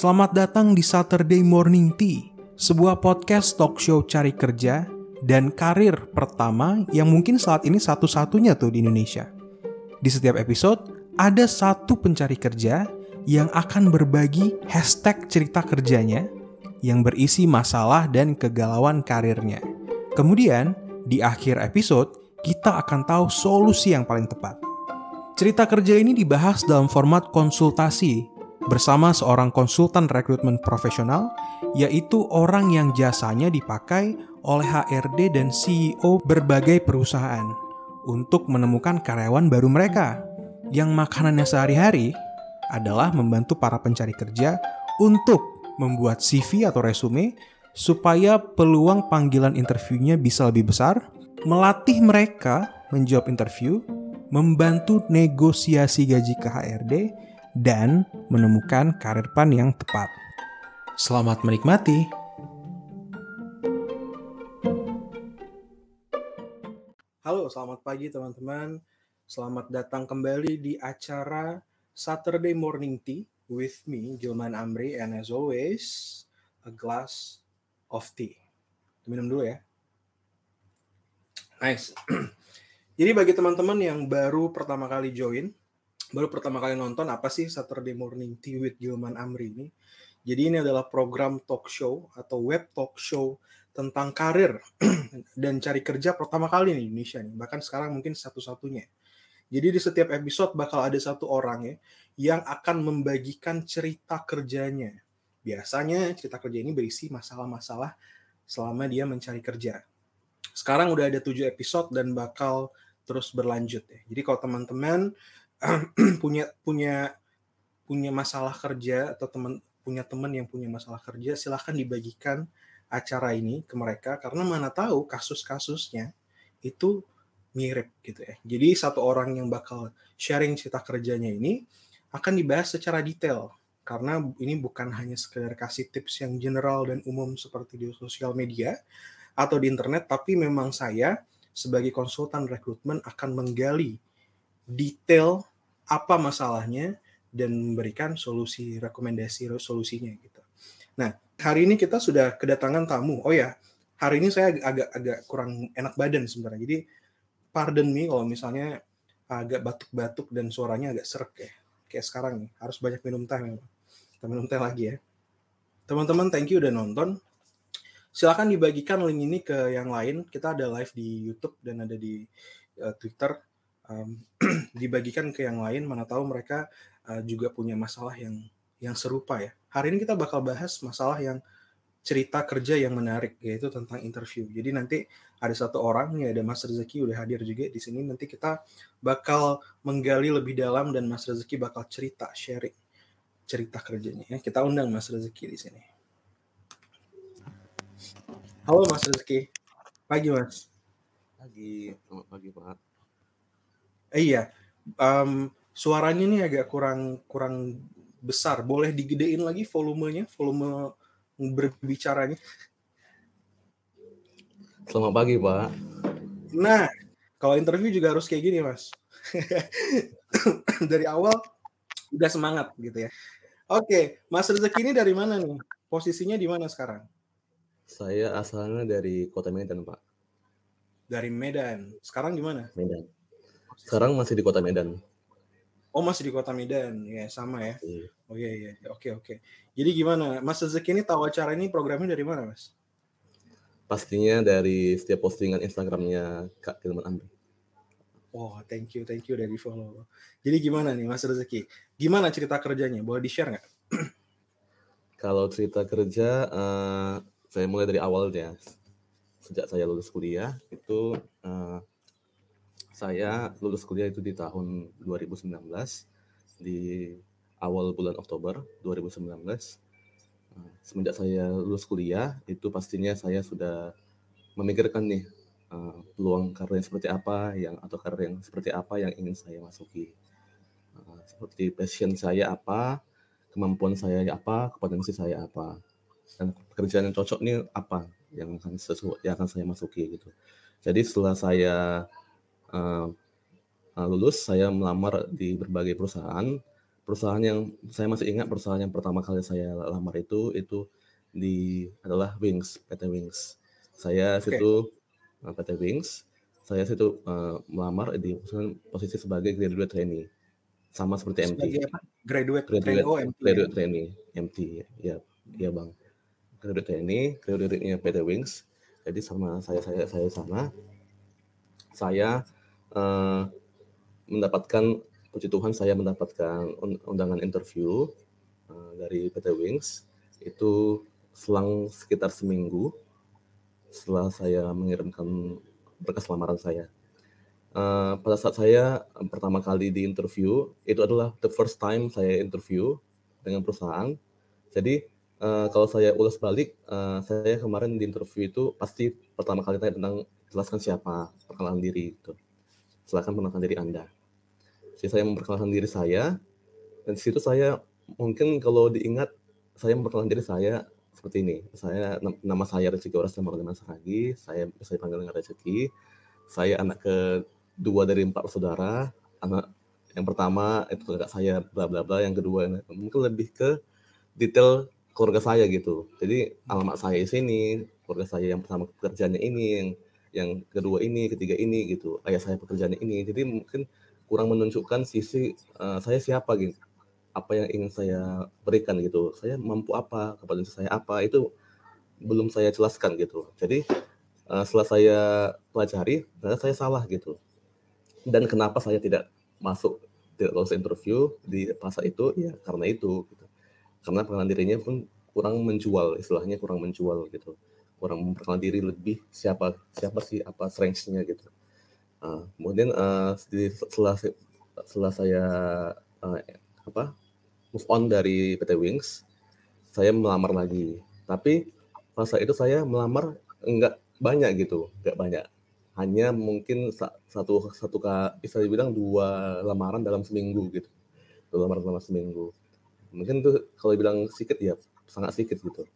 Selamat datang di Saturday Morning Tea, sebuah podcast talk show cari kerja dan karir pertama yang mungkin saat ini satu-satunya tuh di Indonesia. Di setiap episode, ada satu pencari kerja yang akan berbagi hashtag cerita kerjanya yang berisi masalah dan kegalauan karirnya. Kemudian, di akhir episode, kita akan tahu solusi yang paling tepat. Cerita kerja ini dibahas dalam format konsultasi bersama seorang konsultan rekrutmen profesional, yaitu orang yang jasanya dipakai oleh HRD dan CEO berbagai perusahaan untuk menemukan karyawan baru mereka yang makanannya sehari-hari adalah membantu para pencari kerja untuk membuat CV atau resume supaya peluang panggilan interviewnya bisa lebih besar, melatih mereka menjawab interview, membantu negosiasi gaji ke HRD, dan menemukan karir pan yang tepat. Selamat menikmati. Halo, selamat pagi teman-teman. Selamat datang kembali di acara Saturday Morning Tea with me, Gilman Amri, and as always, a glass of tea. Minum dulu ya. Nice. Jadi bagi teman-teman yang baru pertama kali join, baru pertama kali nonton apa sih Saturday Morning Tea with Gilman Amri ini. Jadi ini adalah program talk show atau web talk show tentang karir dan cari kerja pertama kali di Indonesia nih. Bahkan sekarang mungkin satu-satunya. Jadi di setiap episode bakal ada satu orang ya yang akan membagikan cerita kerjanya. Biasanya cerita kerja ini berisi masalah-masalah selama dia mencari kerja. Sekarang udah ada tujuh episode dan bakal terus berlanjut ya. Jadi kalau teman-teman punya punya punya masalah kerja atau teman punya teman yang punya masalah kerja silahkan dibagikan acara ini ke mereka karena mana tahu kasus-kasusnya itu mirip gitu ya. Jadi satu orang yang bakal sharing cerita kerjanya ini akan dibahas secara detail karena ini bukan hanya sekedar kasih tips yang general dan umum seperti di sosial media atau di internet tapi memang saya sebagai konsultan rekrutmen akan menggali detail apa masalahnya dan memberikan solusi rekomendasi solusinya gitu. Nah, hari ini kita sudah kedatangan tamu. Oh ya, hari ini saya agak agak kurang enak badan sebenarnya. Jadi pardon me kalau misalnya agak batuk-batuk dan suaranya agak serak ya. Kayak sekarang nih, harus banyak minum teh memang. Kita minum teh lagi ya. Teman-teman, thank you udah nonton. Silahkan dibagikan link ini ke yang lain. Kita ada live di YouTube dan ada di uh, Twitter um, dibagikan ke yang lain mana tahu mereka uh, juga punya masalah yang yang serupa ya. Hari ini kita bakal bahas masalah yang cerita kerja yang menarik yaitu tentang interview. Jadi nanti ada satu orang ya ada Mas Rezeki udah hadir juga di sini nanti kita bakal menggali lebih dalam dan Mas Rezeki bakal cerita sharing cerita kerjanya ya. Kita undang Mas Rezeki di sini. Halo Mas Rezeki. Pagi Mas. Pagi, selamat pagi Pak. Iya, um, suaranya ini agak kurang kurang besar. Boleh digedein lagi volumenya, volume berbicaranya. Selamat pagi, Pak. Nah, kalau interview juga harus kayak gini, Mas. dari awal udah semangat gitu ya. Oke, Mas Rezeki ini dari mana nih? Posisinya di mana sekarang? Saya asalnya dari Kota Medan, Pak. Dari Medan. Sekarang di mana? Medan. Sekarang masih di Kota Medan. Oh masih di Kota Medan, ya sama ya. Iya. Oh iya iya, oke oke. Jadi gimana, Mas Rezeki ini tahu acara ini programnya dari mana, Mas? Pastinya dari setiap postingan Instagramnya Kak Ilman Amri. Oh, thank you, thank you dari follow. Jadi gimana nih Mas Rezeki? Gimana cerita kerjanya? Boleh di-share nggak? Kalau cerita kerja, uh, saya mulai dari awalnya. Sejak saya lulus kuliah, itu uh, saya lulus kuliah itu di tahun 2019 di awal bulan Oktober 2019. Nah, semenjak saya lulus kuliah itu pastinya saya sudah memikirkan nih uh, peluang karir seperti apa yang atau karir yang seperti apa yang ingin saya masuki. Uh, seperti passion saya apa, kemampuan saya apa, kompetensi saya apa, dan pekerjaan yang cocok nih apa yang akan sesuai yang akan saya masuki gitu. Jadi setelah saya uh, lulus saya melamar di berbagai perusahaan. Perusahaan yang saya masih ingat perusahaan yang pertama kali saya lamar itu itu di adalah Wings PT Wings. Saya okay. situ uh, PT Wings saya situ uh, melamar di posisi sebagai graduate trainee. Sama seperti MT apa? graduate, graduate trainee. Oh, MT graduate trainee. MT ya ya bang. Graduate trainee graduate-nya PT Wings. Jadi sama saya saya saya sana. Saya uh, mendapatkan puji Tuhan saya mendapatkan undangan interview uh, dari PT Wings itu selang sekitar seminggu setelah saya mengirimkan berkas lamaran saya. Uh, pada saat saya pertama kali di interview itu adalah the first time saya interview dengan perusahaan. Jadi uh, kalau saya ulas balik, uh, saya kemarin di interview itu pasti pertama kali tanya tentang jelaskan siapa, perkenalan diri itu. Silakan perkenalkan diri Anda. Jadi saya memperkenalkan diri saya dan di situ saya mungkin kalau diingat saya memperkenalkan diri saya seperti ini. Saya nama saya Rezeki Oras Ramadhan Saragi. Saya bisa dipanggil dengan Rezeki. Saya anak kedua dari empat saudara. Anak yang pertama itu kakak saya bla bla bla. Yang kedua mungkin lebih ke detail keluarga saya gitu. Jadi alamat saya di sini, keluarga saya yang pertama pekerjaannya ini, yang yang kedua ini, ketiga ini gitu. Ayah saya pekerjaannya ini. Jadi mungkin kurang menunjukkan sisi uh, saya siapa gitu apa yang ingin saya berikan gitu saya mampu apa kapasitas saya apa itu belum saya jelaskan gitu jadi uh, setelah saya pelajari ternyata saya salah gitu dan kenapa saya tidak masuk tidak lolos interview di masa itu ya karena itu gitu. karena pengenalan dirinya pun kurang menjual istilahnya kurang menjual gitu kurang memperkenalkan diri lebih siapa siapa sih apa strengths-nya gitu Uh, kemudian uh, setelah setelah saya uh, apa move on dari PT Wings, saya melamar lagi. Tapi masa itu saya melamar enggak banyak gitu, enggak banyak. Hanya mungkin satu satu bisa dibilang dua lamaran dalam seminggu gitu. Dua lamaran dalam seminggu. Mungkin tuh kalau dibilang sedikit ya sangat sedikit gitu.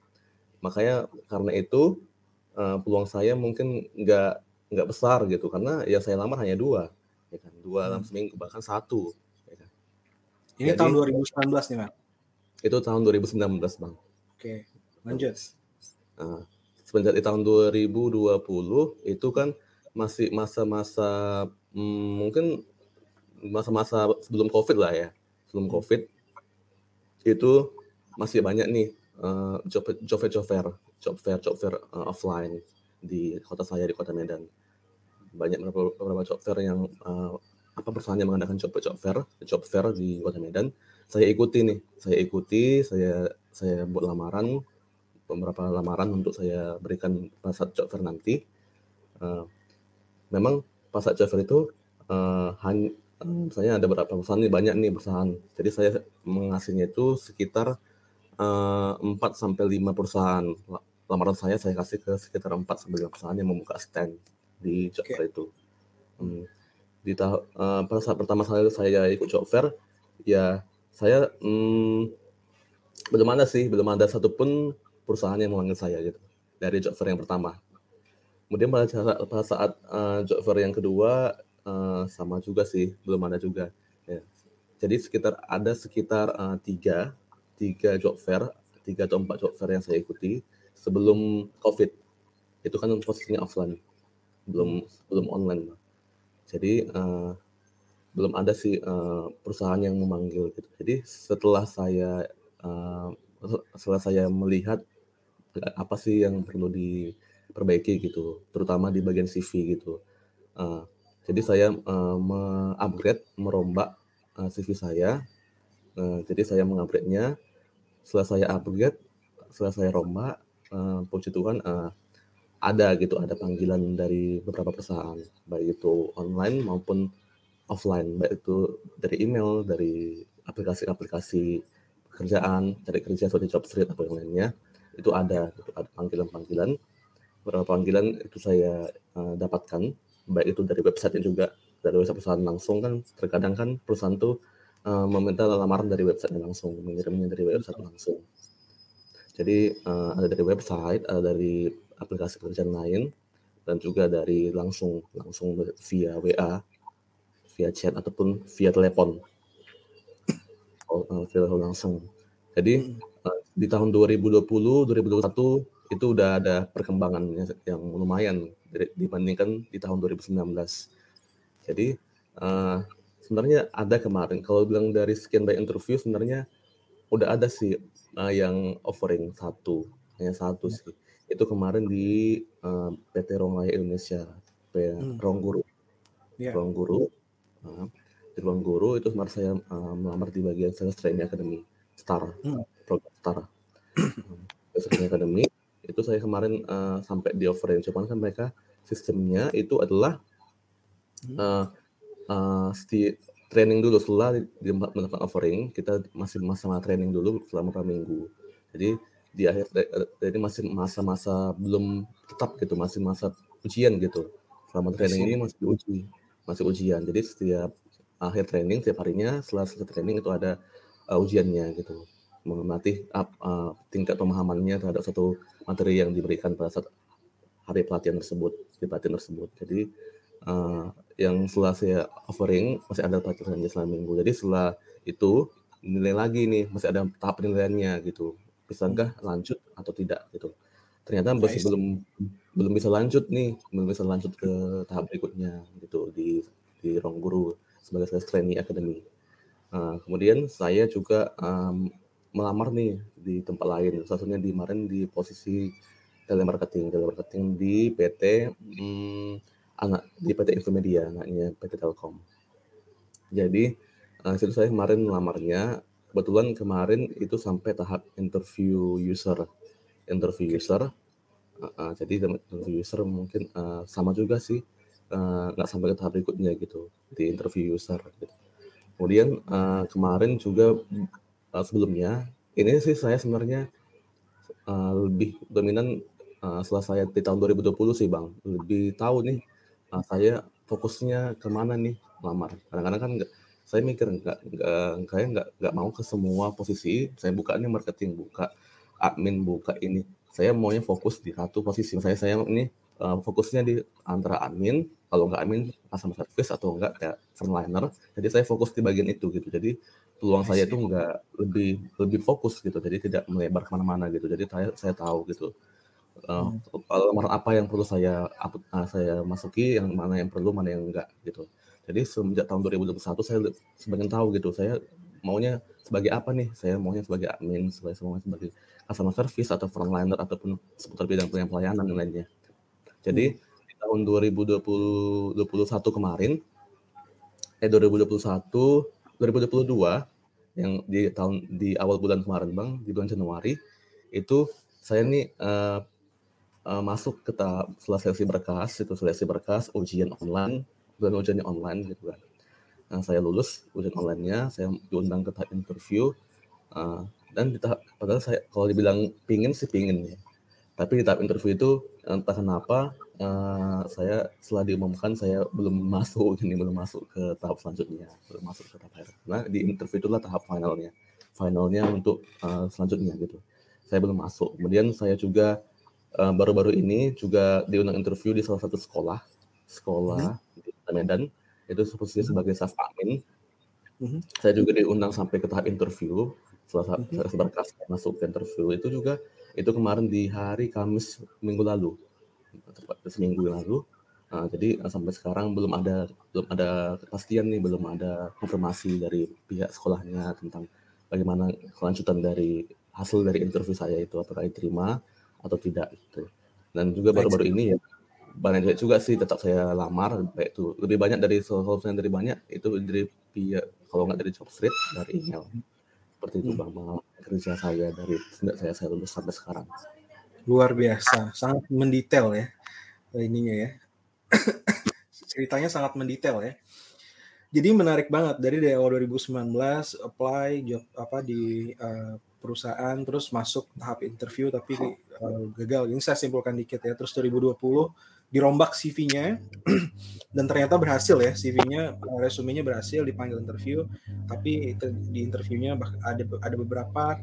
Makanya karena itu uh, peluang saya mungkin enggak nggak besar gitu karena ya saya lamar hanya dua ya kan dua dalam hmm. seminggu bahkan satu ya kan. ini Jadi, tahun 2019 nih bang itu tahun 2019 bang oke lanjut nah, semenjak di tahun 2020 itu kan masih masa-masa hmm, mungkin masa-masa sebelum covid lah ya sebelum hmm. covid itu masih banyak nih uh, job job fair job fair job fair job fair uh, offline di kota saya di kota Medan. Banyak beberapa, beberapa job fair yang uh, apa perusahaan yang mengadakan job job fair job fair di kota Medan. Saya ikuti nih saya ikuti saya saya buat lamaran beberapa lamaran untuk saya berikan pas job fair nanti. Uh, memang pas job fair itu uh, hanya uh, saya ada beberapa perusahaan nih banyak nih perusahaan. Jadi saya mengasihnya itu sekitar uh, 4 sampai lima perusahaan lamaran saya saya kasih ke sekitar 4 sampai lima perusahaan yang membuka stand di job fair itu. Hmm. Di tahun uh, pada saat pertama kali saya ikut job fair, ya saya hmm, belum ada sih, belum ada satupun perusahaan yang memanggil saya gitu dari job fair yang pertama. Kemudian pada saat, pada saat uh, job fair yang kedua uh, sama juga sih, belum ada juga. Ya. Jadi sekitar ada sekitar uh, tiga tiga job fair, tiga atau empat job fair yang saya ikuti sebelum COVID. Itu kan posisinya offline belum belum online. Jadi uh, belum ada sih uh, perusahaan yang memanggil gitu. Jadi setelah saya uh, setelah saya melihat apa sih yang perlu diperbaiki gitu terutama di bagian CV gitu. Uh, jadi saya uh, mengupgrade merombak uh, CV saya uh, jadi saya mengupgrade-nya setelah saya upgrade setelah saya rombak uh, puji Tuhan uh, ada gitu ada panggilan dari beberapa perusahaan baik itu online maupun offline baik itu dari email dari aplikasi-aplikasi pekerjaan cari kerja seperti job street atau yang lainnya. Itu ada gitu, ada panggilan-panggilan. Beberapa panggilan itu saya uh, dapatkan baik itu dari website juga dari website perusahaan langsung kan terkadang kan perusahaan tuh uh, meminta lamaran dari website langsung mengirimnya dari website langsung jadi uh, ada dari website ada dari aplikasi pekerjaan lain dan juga dari langsung langsung via WA, via chat ataupun via telepon. uh, virtual langsung. Jadi uh, di tahun 2020, 2021 itu udah ada perkembangan yang lumayan dibandingkan di tahun 2019. Jadi uh, sebenarnya ada kemarin. Kalau bilang dari sekian banyak interview sebenarnya udah ada sih uh, yang offering satu. Hanya satu sih. Itu kemarin di uh, PT Ronglaya Indonesia hmm. Ruang Guru. Yeah. Ruang Guru. Uh, di Ruang Guru itu kemarin saya uh, melamar di bagian sales training academy Star. Hmm. program Star. Sales training academy itu saya kemarin uh, sampai di offering. Cuman kan mereka sistemnya itu adalah uh, uh, training dulu setelah di melakukan offering kita masih masa-masa training dulu selama beberapa minggu. Jadi di akhir jadi masih masa-masa belum tetap gitu masih masa ujian gitu. Selama training ini masih uji masih ujian. Jadi setiap akhir training setiap harinya setelah selesai training itu ada uh, ujiannya gitu. Mengamati uh, uh, tingkat pemahamannya terhadap satu materi yang diberikan pada saat hari pelatihan tersebut di pelatihan tersebut. Jadi uh, yang setelah saya offering masih ada pelatihannya selama minggu. Jadi setelah itu nilai lagi nih masih ada tahap penilaiannya gitu. Bisakah lanjut atau tidak gitu. Ternyata masih belum belum bisa lanjut nih belum bisa lanjut ke tahap berikutnya gitu di di Rong Guru sebagai sales trainee academy. Uh, kemudian saya juga um, melamar nih di tempat lain. Satunya di kemarin di posisi telemarketing. Telemarketing di PT hmm, anak di PT Infomedia anaknya PT Telkom. Jadi uh, situ saya kemarin melamarnya kebetulan kemarin itu sampai tahap interview user. Interview user uh, uh, jadi interview user mungkin uh, sama juga sih nggak uh, sampai ke tahap berikutnya gitu di interview user gitu. kemudian uh, kemarin juga uh, sebelumnya ini sih saya sebenarnya uh, lebih dominan uh, setelah saya di tahun 2020 sih bang. Lebih tahu nih uh, saya fokusnya ke mana nih? Lamar. Kadang-kadang kan nggak saya mikir enggak enggak kayak enggak enggak mau ke semua posisi. Saya buka ini marketing buka admin buka ini. Saya maunya fokus di satu posisi. Saya saya ini uh, fokusnya di antara admin. Kalau enggak admin customer service atau enggak kayak frontliner jadi saya fokus di bagian itu gitu. Jadi peluang saya itu enggak lebih lebih fokus gitu. Jadi tidak melebar ke mana-mana gitu. Jadi saya saya tahu gitu uh, hmm. apa yang perlu saya uh, saya masuki yang mana yang perlu mana yang enggak gitu jadi semenjak tahun 2021 saya sebagian tahu gitu, saya maunya sebagai apa nih? Saya maunya sebagai admin, sebagai semuanya sebagai customer service atau frontliner ataupun seputar bidang pelayanan dan lainnya. Jadi hmm. di tahun 2020 2021 kemarin eh 2021 2022 yang di tahun di awal bulan kemarin Bang, di bulan Januari itu saya nih uh, uh, masuk ke tahap seleksi berkas, itu seleksi berkas ujian online dan ujiannya online gitu kan. Nah, saya lulus ujian online-nya, saya diundang ke tahap interview, uh, dan di tahap, padahal saya kalau dibilang pingin sih pingin ya. Tapi di tahap interview itu entah kenapa uh, saya setelah diumumkan saya belum masuk ini belum masuk ke tahap selanjutnya, belum masuk ke tahap akhir. Nah di interview itulah tahap finalnya, finalnya untuk uh, selanjutnya gitu. Saya belum masuk. Kemudian saya juga baru-baru uh, ini juga diundang interview di salah satu sekolah, sekolah hmm Medan itu posisi sebagai staff admin. Mm-hmm. Saya juga diundang sampai ke tahap interview. Setelah mm-hmm. saya berkas masuk ke interview itu juga itu kemarin di hari Kamis minggu lalu, tepat seminggu lalu. Nah, jadi sampai sekarang belum ada belum ada kepastian nih, belum ada konfirmasi dari pihak sekolahnya tentang bagaimana kelanjutan dari hasil dari interview saya itu apakah diterima atau tidak itu. Dan juga baru-baru ini ya banyak juga sih tetap saya lamar baik itu. Lebih banyak dari solusi dari banyak itu dari pihak kalau nggak dari job street dari email. Seperti itu hmm. bang kerja saya dari sejak saya saya lulus sampai sekarang. Luar biasa sangat mendetail ya ininya ya. Ceritanya sangat mendetail ya. Jadi menarik banget dari dari awal 2019 apply job apa di uh, perusahaan terus masuk tahap interview tapi uh, gagal. Ini saya simpulkan dikit ya terus 2020 dirombak CV-nya dan ternyata berhasil ya CV-nya eh, resumenya berhasil dipanggil interview tapi di interviewnya ada ada beberapa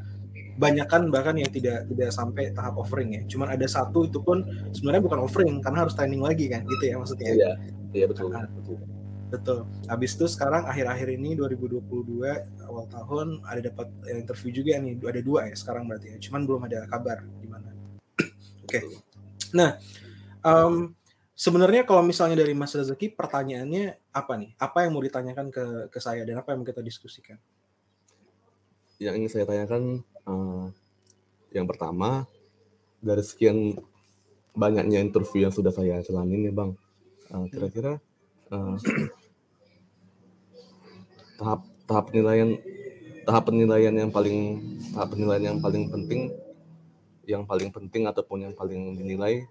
banyakkan bahkan yang tidak tidak sampai tahap offering ya cuman ada satu itu pun sebenarnya bukan offering karena harus training lagi kan gitu ya maksudnya. Iya iya betul, nah, betul. Betul. Habis itu sekarang akhir-akhir ini 2022 awal tahun ada dapat interview juga nih. Ada dua ya sekarang berarti ya. Cuman belum ada kabar gimana. Oke. Okay. Nah, um, sebenarnya kalau misalnya dari Mas Rezeki pertanyaannya apa nih? Apa yang mau ditanyakan ke ke saya dan apa yang mau kita diskusikan? Yang ingin saya tanyakan uh, yang pertama dari sekian banyaknya interview yang sudah saya jalani nih bang, uh, kira-kira uh, tahap tahap penilaian tahap penilaian yang paling tahap penilaian yang paling penting yang paling penting ataupun yang paling dinilai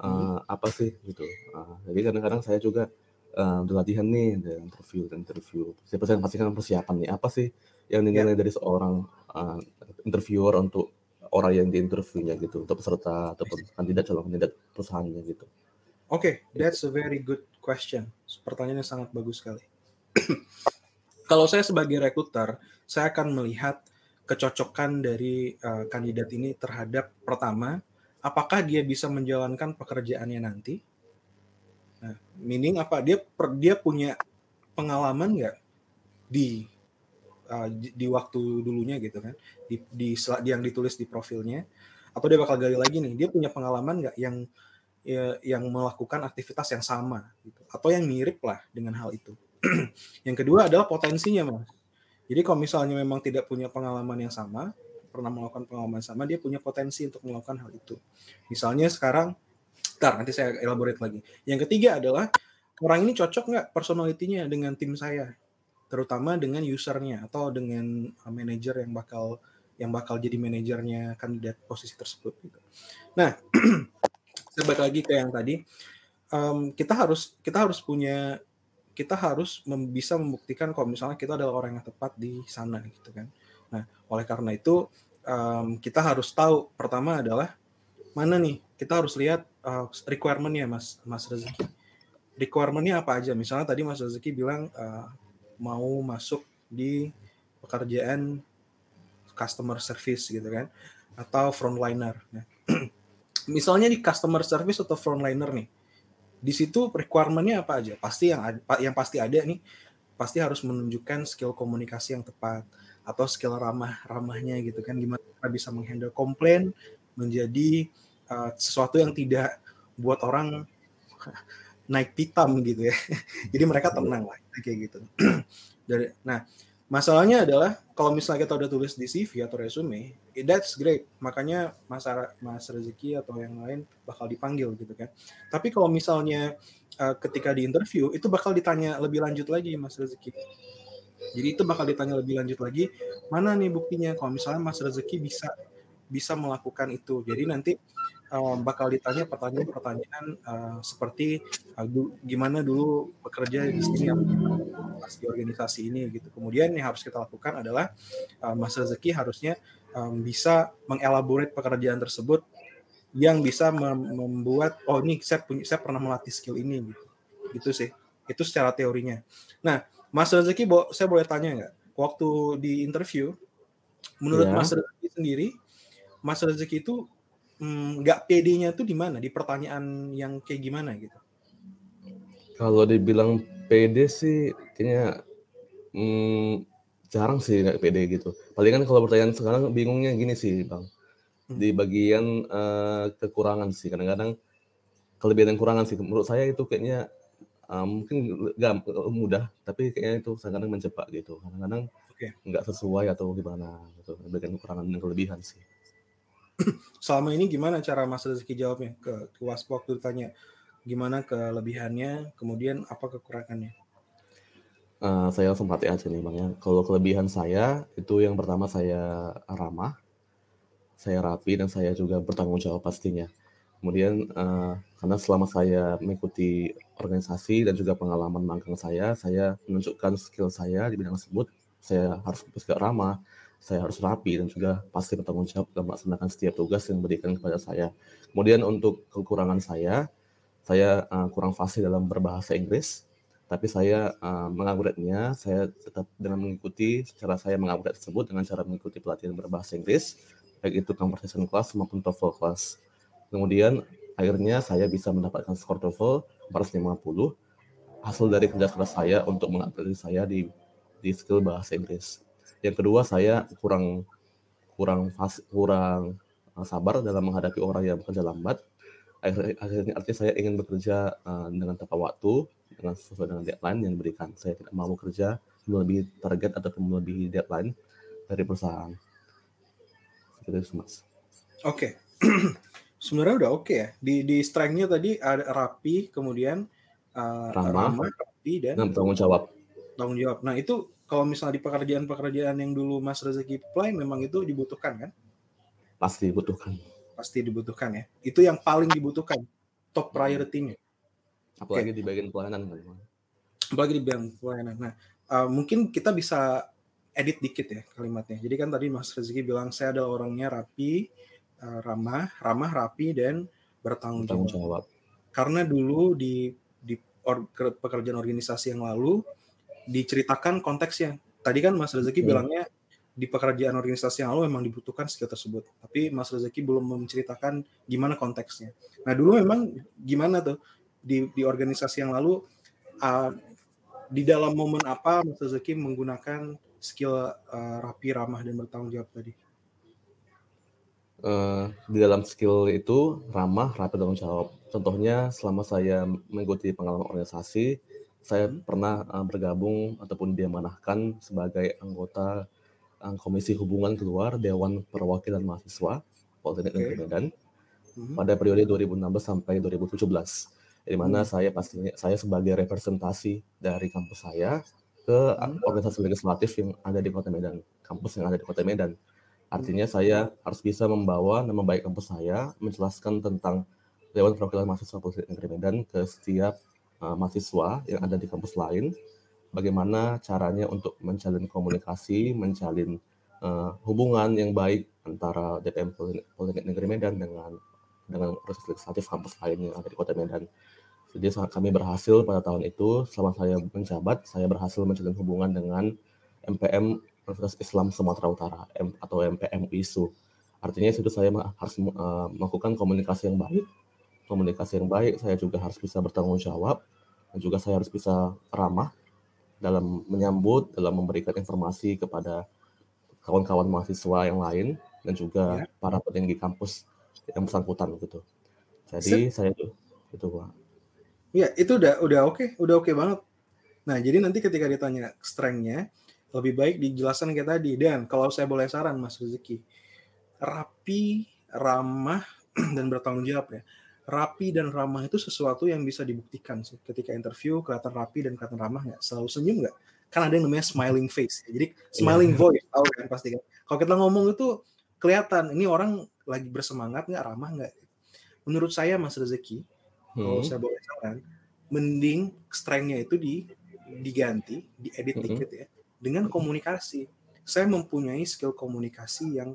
uh, apa sih gitu. Uh, jadi kadang-kadang saya juga uh, berlatihan nih dari interview dan interview. Saya pasti pastikan persiapan nih apa sih yang dinilai yeah. dari seorang uh, interviewer untuk orang yang diinterviewnya gitu untuk peserta ataupun kandidat calon kandidat perusahaannya gitu. Oke, okay, that's a very good question. Pertanyaannya sangat bagus sekali. Kalau saya sebagai rekruter, saya akan melihat kecocokan dari uh, kandidat ini terhadap pertama, apakah dia bisa menjalankan pekerjaannya nanti. Nah, meaning apa? Dia per, dia punya pengalaman nggak di uh, di waktu dulunya gitu kan di, di yang ditulis di profilnya atau dia bakal gali lagi nih dia punya pengalaman nggak yang ya, yang melakukan aktivitas yang sama gitu atau yang mirip lah dengan hal itu yang kedua adalah potensinya mas. Jadi kalau misalnya memang tidak punya pengalaman yang sama pernah melakukan pengalaman sama dia punya potensi untuk melakukan hal itu. Misalnya sekarang ntar nanti saya elaborate lagi. Yang ketiga adalah orang ini cocok nggak personalitinya dengan tim saya? Terutama dengan usernya atau dengan uh, manajer yang bakal yang bakal jadi manajernya kandidat posisi tersebut gitu. Nah, saya balik lagi ke yang tadi, um, kita harus kita harus punya kita harus mem bisa membuktikan kalau misalnya kita adalah orang yang tepat di sana gitu kan. Nah, oleh karena itu um, kita harus tahu pertama adalah mana nih kita harus lihat uh, requirementnya Mas Mas Rezeki. Requirementnya apa aja? Misalnya tadi Mas Rezeki bilang uh, mau masuk di pekerjaan customer service gitu kan atau frontliner. Nah, misalnya di customer service atau frontliner nih, di situ requirementnya apa aja? Pasti yang yang pasti ada nih, pasti harus menunjukkan skill komunikasi yang tepat atau skill ramah ramahnya gitu kan, gimana kita bisa menghandle komplain menjadi uh, sesuatu yang tidak buat orang naik pitam gitu ya. Jadi mereka tenang lah kayak gitu. Dari nah, masalahnya adalah kalau misalnya kita udah tulis di CV atau resume, that's great. Makanya Mas Mas Rezeki atau yang lain bakal dipanggil gitu kan. Tapi kalau misalnya uh, ketika di interview itu bakal ditanya lebih lanjut lagi Mas Rezeki. Jadi itu bakal ditanya lebih lanjut lagi, mana nih buktinya kalau misalnya Mas Rezeki bisa bisa melakukan itu. Jadi nanti um, bakal ditanya pertanyaan-pertanyaan uh, seperti uh, du, gimana dulu bekerja di sini di organisasi ini gitu. Kemudian yang harus kita lakukan adalah uh, Mas Rezeki harusnya um, bisa mengelaborate pekerjaan tersebut yang bisa mem membuat oh ini saya punya saya pernah melatih skill ini gitu. Gitu sih. Itu secara teorinya. Nah, Mas Rezeki saya boleh tanya nggak? Waktu di interview menurut yeah. Mas Rezeki sendiri Mas Rezeki itu nggak mm, PD-nya tuh di mana? Di pertanyaan yang kayak gimana gitu? Kalau dibilang PD sih kayaknya mm, jarang sih nggak PD gitu. Palingan kalau pertanyaan sekarang bingungnya gini sih bang. Hmm. Di bagian uh, kekurangan sih kadang-kadang kelebihan dan kekurangan sih. Menurut saya itu kayaknya uh, mungkin gak mudah, tapi kayaknya itu kadang-kadang menjebak gitu. Kadang-kadang okay. nggak sesuai atau gimana gitu. Bagian kekurangan dan kelebihan sih. Selama ini gimana cara Mas Rezeki jawabnya ke, ke Waspo waktu ditanya gimana kelebihannya, kemudian apa kekurangannya? Uh, saya langsung perhati aja nih bang ya. Kalau kelebihan saya itu yang pertama saya ramah, saya rapi dan saya juga bertanggung jawab pastinya. Kemudian uh, karena selama saya mengikuti organisasi dan juga pengalaman magang saya, saya menunjukkan skill saya di bidang tersebut. Saya harus juga ramah, saya harus rapi dan juga pasti bertanggung jawab dalam melaksanakan setiap tugas yang diberikan kepada saya. Kemudian untuk kekurangan saya, saya uh, kurang fasih dalam berbahasa Inggris, tapi saya uh, mengupgrade-nya, saya tetap dengan mengikuti cara saya mengupgrade tersebut dengan cara mengikuti pelatihan berbahasa Inggris, baik itu conversation class maupun TOEFL class. Kemudian akhirnya saya bisa mendapatkan skor TOEFL 450. hasil dari kerja keras saya untuk mengupgrade saya di di skill bahasa Inggris. Yang kedua saya kurang kurang fas, kurang sabar dalam menghadapi orang yang bekerja lambat. Akhirnya, artinya saya ingin bekerja uh, dengan tepat waktu, dengan sesuai dengan deadline yang diberikan. Saya tidak mau bekerja melebihi target ataupun melebihi deadline dari perusahaan. Seperti itu, Mas. Oke. Okay. Sebenarnya udah oke okay ya. Di di strength-nya tadi ada rapi, kemudian uh, ramah, ramah rapi dan, dan tanggung jawab. Tanggung jawab. Nah, itu kalau misalnya di pekerjaan-pekerjaan yang dulu Mas Rezeki play memang itu dibutuhkan kan? Pasti dibutuhkan. Pasti dibutuhkan ya. Itu yang paling dibutuhkan, top priority-nya. Apalagi okay. di bagian pelayanan kan? Apalagi di bagian pelayanan. Nah, uh, mungkin kita bisa edit dikit ya kalimatnya. Jadi kan tadi Mas Rezeki bilang saya adalah orangnya rapi, uh, ramah, ramah, rapi dan bertanggung jawab. jawab. Karena dulu di di or, pekerjaan organisasi yang lalu diceritakan konteksnya. Tadi kan Mas Rezeki hmm. bilangnya di pekerjaan organisasi yang lalu memang dibutuhkan skill tersebut. Tapi Mas Rezeki belum menceritakan gimana konteksnya. Nah dulu memang gimana tuh di, di organisasi yang lalu uh, di dalam momen apa Mas Rezeki menggunakan skill uh, rapi, ramah dan bertanggung jawab tadi? Uh, di dalam skill itu ramah, rapi, bertanggung jawab. Contohnya selama saya mengikuti pengalaman organisasi, saya pernah uh, bergabung ataupun diamanahkan sebagai anggota uh, Komisi Hubungan Keluar Dewan Perwakilan Mahasiswa Politeknik okay. Negeri Medan hmm. pada periode 2016 sampai 2017 di mana hmm. saya pastinya saya sebagai representasi dari kampus saya ke hmm. organisasi legislatif yang ada di Kota Medan, kampus yang ada di Kota Medan. Artinya hmm. saya harus bisa membawa nama baik kampus saya, menjelaskan tentang Dewan Perwakilan Mahasiswa Politeknik Negeri Medan ke setiap uh, mahasiswa yang ada di kampus lain, bagaimana caranya untuk menjalin komunikasi, menjalin uh, hubungan yang baik antara DPM Politeknik Negeri Medan dengan dengan proses legislatif kampus lain yang ada di Kota Medan. Jadi kami berhasil pada tahun itu, selama saya menjabat, saya berhasil menjalin hubungan dengan MPM Universitas Islam Sumatera Utara atau MPM ISU. Artinya itu saya harus uh, melakukan komunikasi yang baik komunikasi yang baik, saya juga harus bisa bertanggung jawab, dan juga saya harus bisa ramah dalam menyambut, dalam memberikan informasi kepada kawan-kawan mahasiswa yang lain, dan juga ya. para petinggi kampus yang bersangkutan gitu. Jadi Se saya itu, itu Pak. Iya, itu udah udah oke, okay, udah oke okay banget. Nah, jadi nanti ketika ditanya strength-nya, lebih baik dijelaskan kayak tadi. Dan kalau saya boleh saran, Mas Rezeki, rapi, ramah, dan bertanggung jawab ya rapi dan ramah itu sesuatu yang bisa dibuktikan sih. Ketika interview kelihatan rapi dan kelihatan ramah nggak? Selalu senyum nggak? Kan ada yang namanya smiling face. Jadi smiling yeah. voice, tahu kan pasti kan. Kalau kita ngomong itu kelihatan ini orang lagi bersemangat nggak, ramah nggak? Menurut saya Mas Rezeki, hmm. kalau saya boleh saran, mending strength-nya itu di diganti, diedit hmm. dikit ya, dengan komunikasi. Saya mempunyai skill komunikasi yang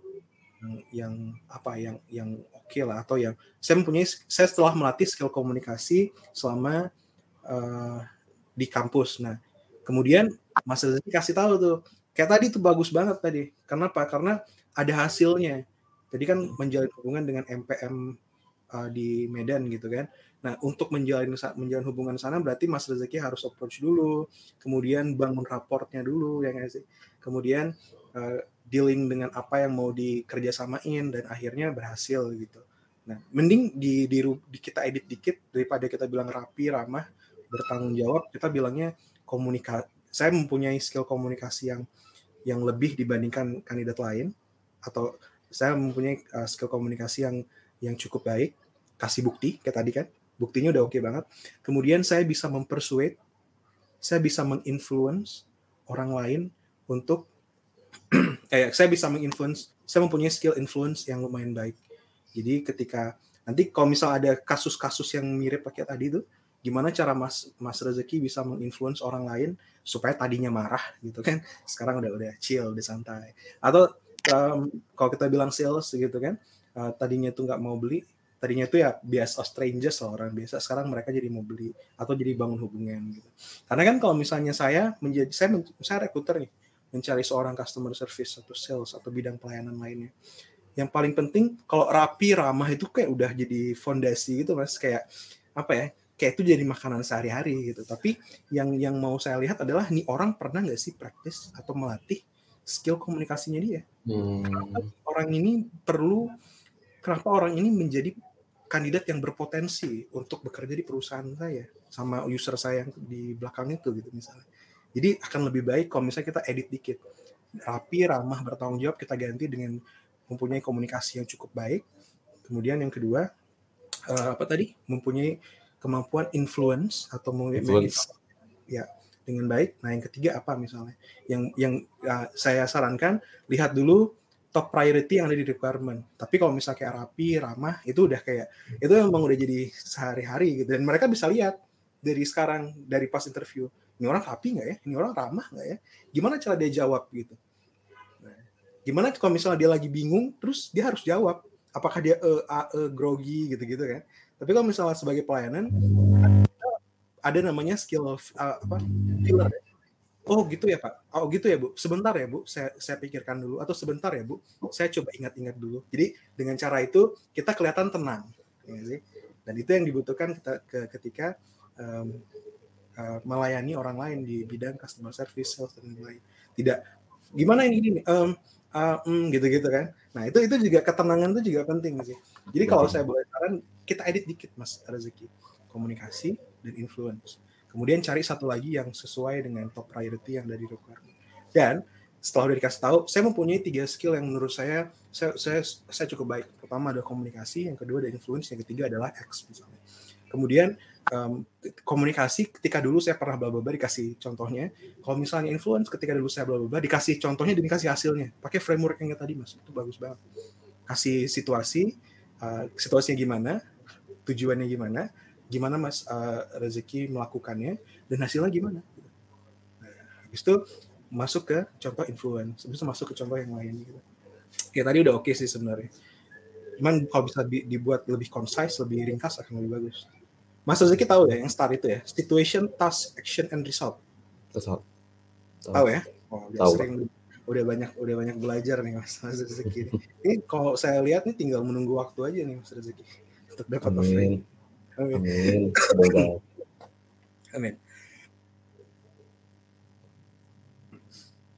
yang apa yang yang oke okay lah atau yang saya mempunyai saya setelah melatih skill komunikasi selama uh, di kampus. Nah, kemudian Mas Rezeki kasih tahu tuh kayak tadi tuh bagus banget tadi. Karena apa? Karena ada hasilnya. Jadi kan menjalin hubungan dengan MPM uh, eh, di Medan gitu kan. Nah, untuk menjalin menjalin hubungan sana berarti Mas Rezeki harus approach dulu, kemudian bangun raportnya dulu ya nggak sih. Kemudian uh, dealing dengan apa yang mau dikerjasamain dan akhirnya berhasil gitu. Nah, mending di, di, di kita edit dikit daripada kita bilang rapi, ramah, bertanggung jawab, kita bilangnya komunikasi. Saya mempunyai skill komunikasi yang yang lebih dibandingkan kandidat lain atau saya mempunyai uh, skill komunikasi yang yang cukup baik, kasih bukti kayak tadi kan. Buktinya udah oke okay banget. Kemudian saya bisa mempersuade, saya bisa menginfluence orang lain untuk kayak saya bisa menginfluence, saya mempunyai skill influence yang lumayan baik. Jadi ketika nanti kalau misal ada kasus-kasus yang mirip pakai tadi itu, gimana cara Mas Mas Rezeki bisa menginfluence orang lain supaya tadinya marah gitu kan, sekarang udah udah chill, udah santai. Atau um, kalau kita bilang sales gitu kan, uh, tadinya tuh nggak mau beli, tadinya itu ya biasa strangers lah orang biasa sekarang mereka jadi mau beli atau jadi bangun hubungan gitu karena kan kalau misalnya saya menjadi saya saya rekruter nih mencari seorang customer service atau sales atau bidang pelayanan lainnya. Yang paling penting kalau rapi ramah itu kayak udah jadi fondasi gitu mas kayak apa ya kayak itu jadi makanan sehari-hari gitu. Tapi yang yang mau saya lihat adalah nih orang pernah nggak sih praktis atau melatih skill komunikasinya dia. Hmm. orang ini perlu kenapa orang ini menjadi kandidat yang berpotensi untuk bekerja di perusahaan saya sama user saya yang di belakang itu gitu misalnya. Jadi akan lebih baik kalau misalnya kita edit dikit. Rapi, ramah, bertanggung jawab kita ganti dengan mempunyai komunikasi yang cukup baik. Kemudian yang kedua uh, apa tadi? Mempunyai kemampuan influence atau influence. ya dengan baik. Nah, yang ketiga apa misalnya? Yang yang uh, saya sarankan lihat dulu top priority yang ada di requirement. Tapi kalau misalnya kayak rapi, ramah, itu udah kayak itu memang udah jadi sehari-hari gitu. Dan mereka bisa lihat dari sekarang dari pas interview, ini orang rapi nggak ya? Ini orang ramah nggak ya? Gimana cara dia jawab gitu? Nah, gimana kalau misalnya dia lagi bingung, terus dia harus jawab. Apakah dia e, a, e, grogi gitu-gitu kan? Tapi kalau misalnya sebagai pelayanan ada namanya skill of, uh, apa filler ya Oh gitu ya Pak. Oh gitu ya Bu. Sebentar ya Bu. Saya saya pikirkan dulu atau sebentar ya Bu. Saya coba ingat-ingat dulu. Jadi dengan cara itu kita kelihatan tenang, ya sih. Dan itu yang dibutuhkan kita ke, ketika um, uh, melayani orang lain di bidang customer service, sales dan lain-lain. Tidak gimana ini um, uh, mm, gitu-gitu kan. Nah itu itu juga ketenangan itu juga penting sih. Jadi kalau saya boleh saran kita edit dikit Mas Rezeki komunikasi dan influence Kemudian cari satu lagi yang sesuai dengan top priority yang dari requirement. Dan setelah udah dikasih tahu, saya mempunyai tiga skill yang menurut saya saya saya, saya cukup baik. Pertama ada komunikasi, yang kedua ada influence, yang ketiga adalah X misalnya. Kemudian um, komunikasi ketika dulu saya pernah bla bla dikasih contohnya. Kalau misalnya influence ketika dulu saya bla bla dikasih contohnya dan dikasih hasilnya. Pakai framework yang tadi Mas, itu bagus banget. Kasih situasi, uh, situasinya gimana, tujuannya gimana, gimana Mas uh, rezeki melakukannya dan hasilnya gimana. Nah, habis itu masuk ke contoh influence, habis itu masuk ke contoh yang lain gitu. Ya tadi udah oke okay sih sebenarnya. Cuman kalau bisa dibuat lebih concise, lebih ringkas akan lebih bagus. Mas Rezeki tahu ya yang start itu ya, situation, task, action, and result. Result. Tahu, ya? Oh, udah tahu. sering udah banyak udah banyak belajar nih Mas, Mas Rezeki. ini kalau saya lihat nih tinggal menunggu waktu aja nih Mas Rezeki untuk dapat offering. Amin. Amin.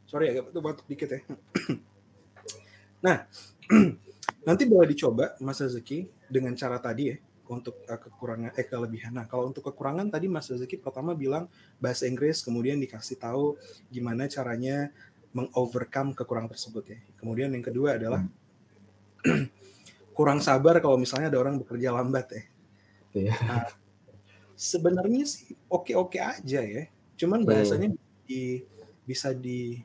Sorry agak batuk dikit ya. nah, nanti boleh dicoba Mas Rezeki dengan cara tadi ya untuk uh, kekurangan eh kelebihan. Nah, kalau untuk kekurangan tadi Mas Rezeki pertama bilang bahasa Inggris, kemudian dikasih tahu gimana caranya mengovercome kekurangan tersebut ya. Kemudian yang kedua adalah kurang sabar kalau misalnya ada orang bekerja lambat ya. Iya. Nah, sebenarnya sih oke-oke aja ya. Cuman bahasanya hmm. di bisa di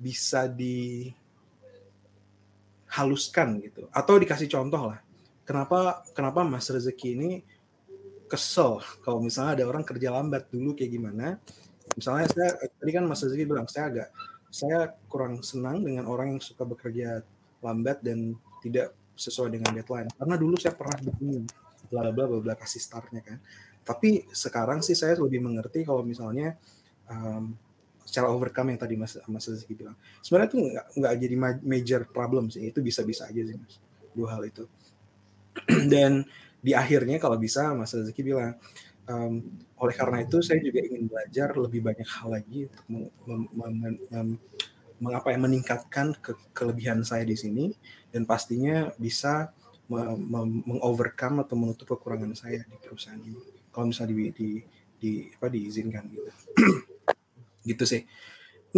bisa di haluskan gitu atau dikasih contoh lah. Kenapa kenapa Mas Rezeki ini kesel kalau misalnya ada orang kerja lambat dulu kayak gimana? Misalnya saya tadi kan Mas Rezeki bilang saya agak saya kurang senang dengan orang yang suka bekerja lambat dan tidak sesuai dengan deadline. Karena dulu saya pernah begini, bla bla bla bla kasih startnya kan. Tapi sekarang sih saya lebih mengerti kalau misalnya um, secara overcome yang tadi Mas Mas Rizky bilang. Sebenarnya itu nggak jadi major problem sih, itu bisa-bisa aja sih Mas. Dua hal itu. Dan di akhirnya kalau bisa Mas Rizky bilang um, oleh karena itu saya juga ingin belajar lebih banyak hal lagi untuk mengapa yang meningkatkan ke, kelebihan saya di sini dan pastinya bisa mengovercome atau menutup kekurangan saya di perusahaan ini. Kalau misalnya di, di, di apa diizinkan gitu. gitu sih.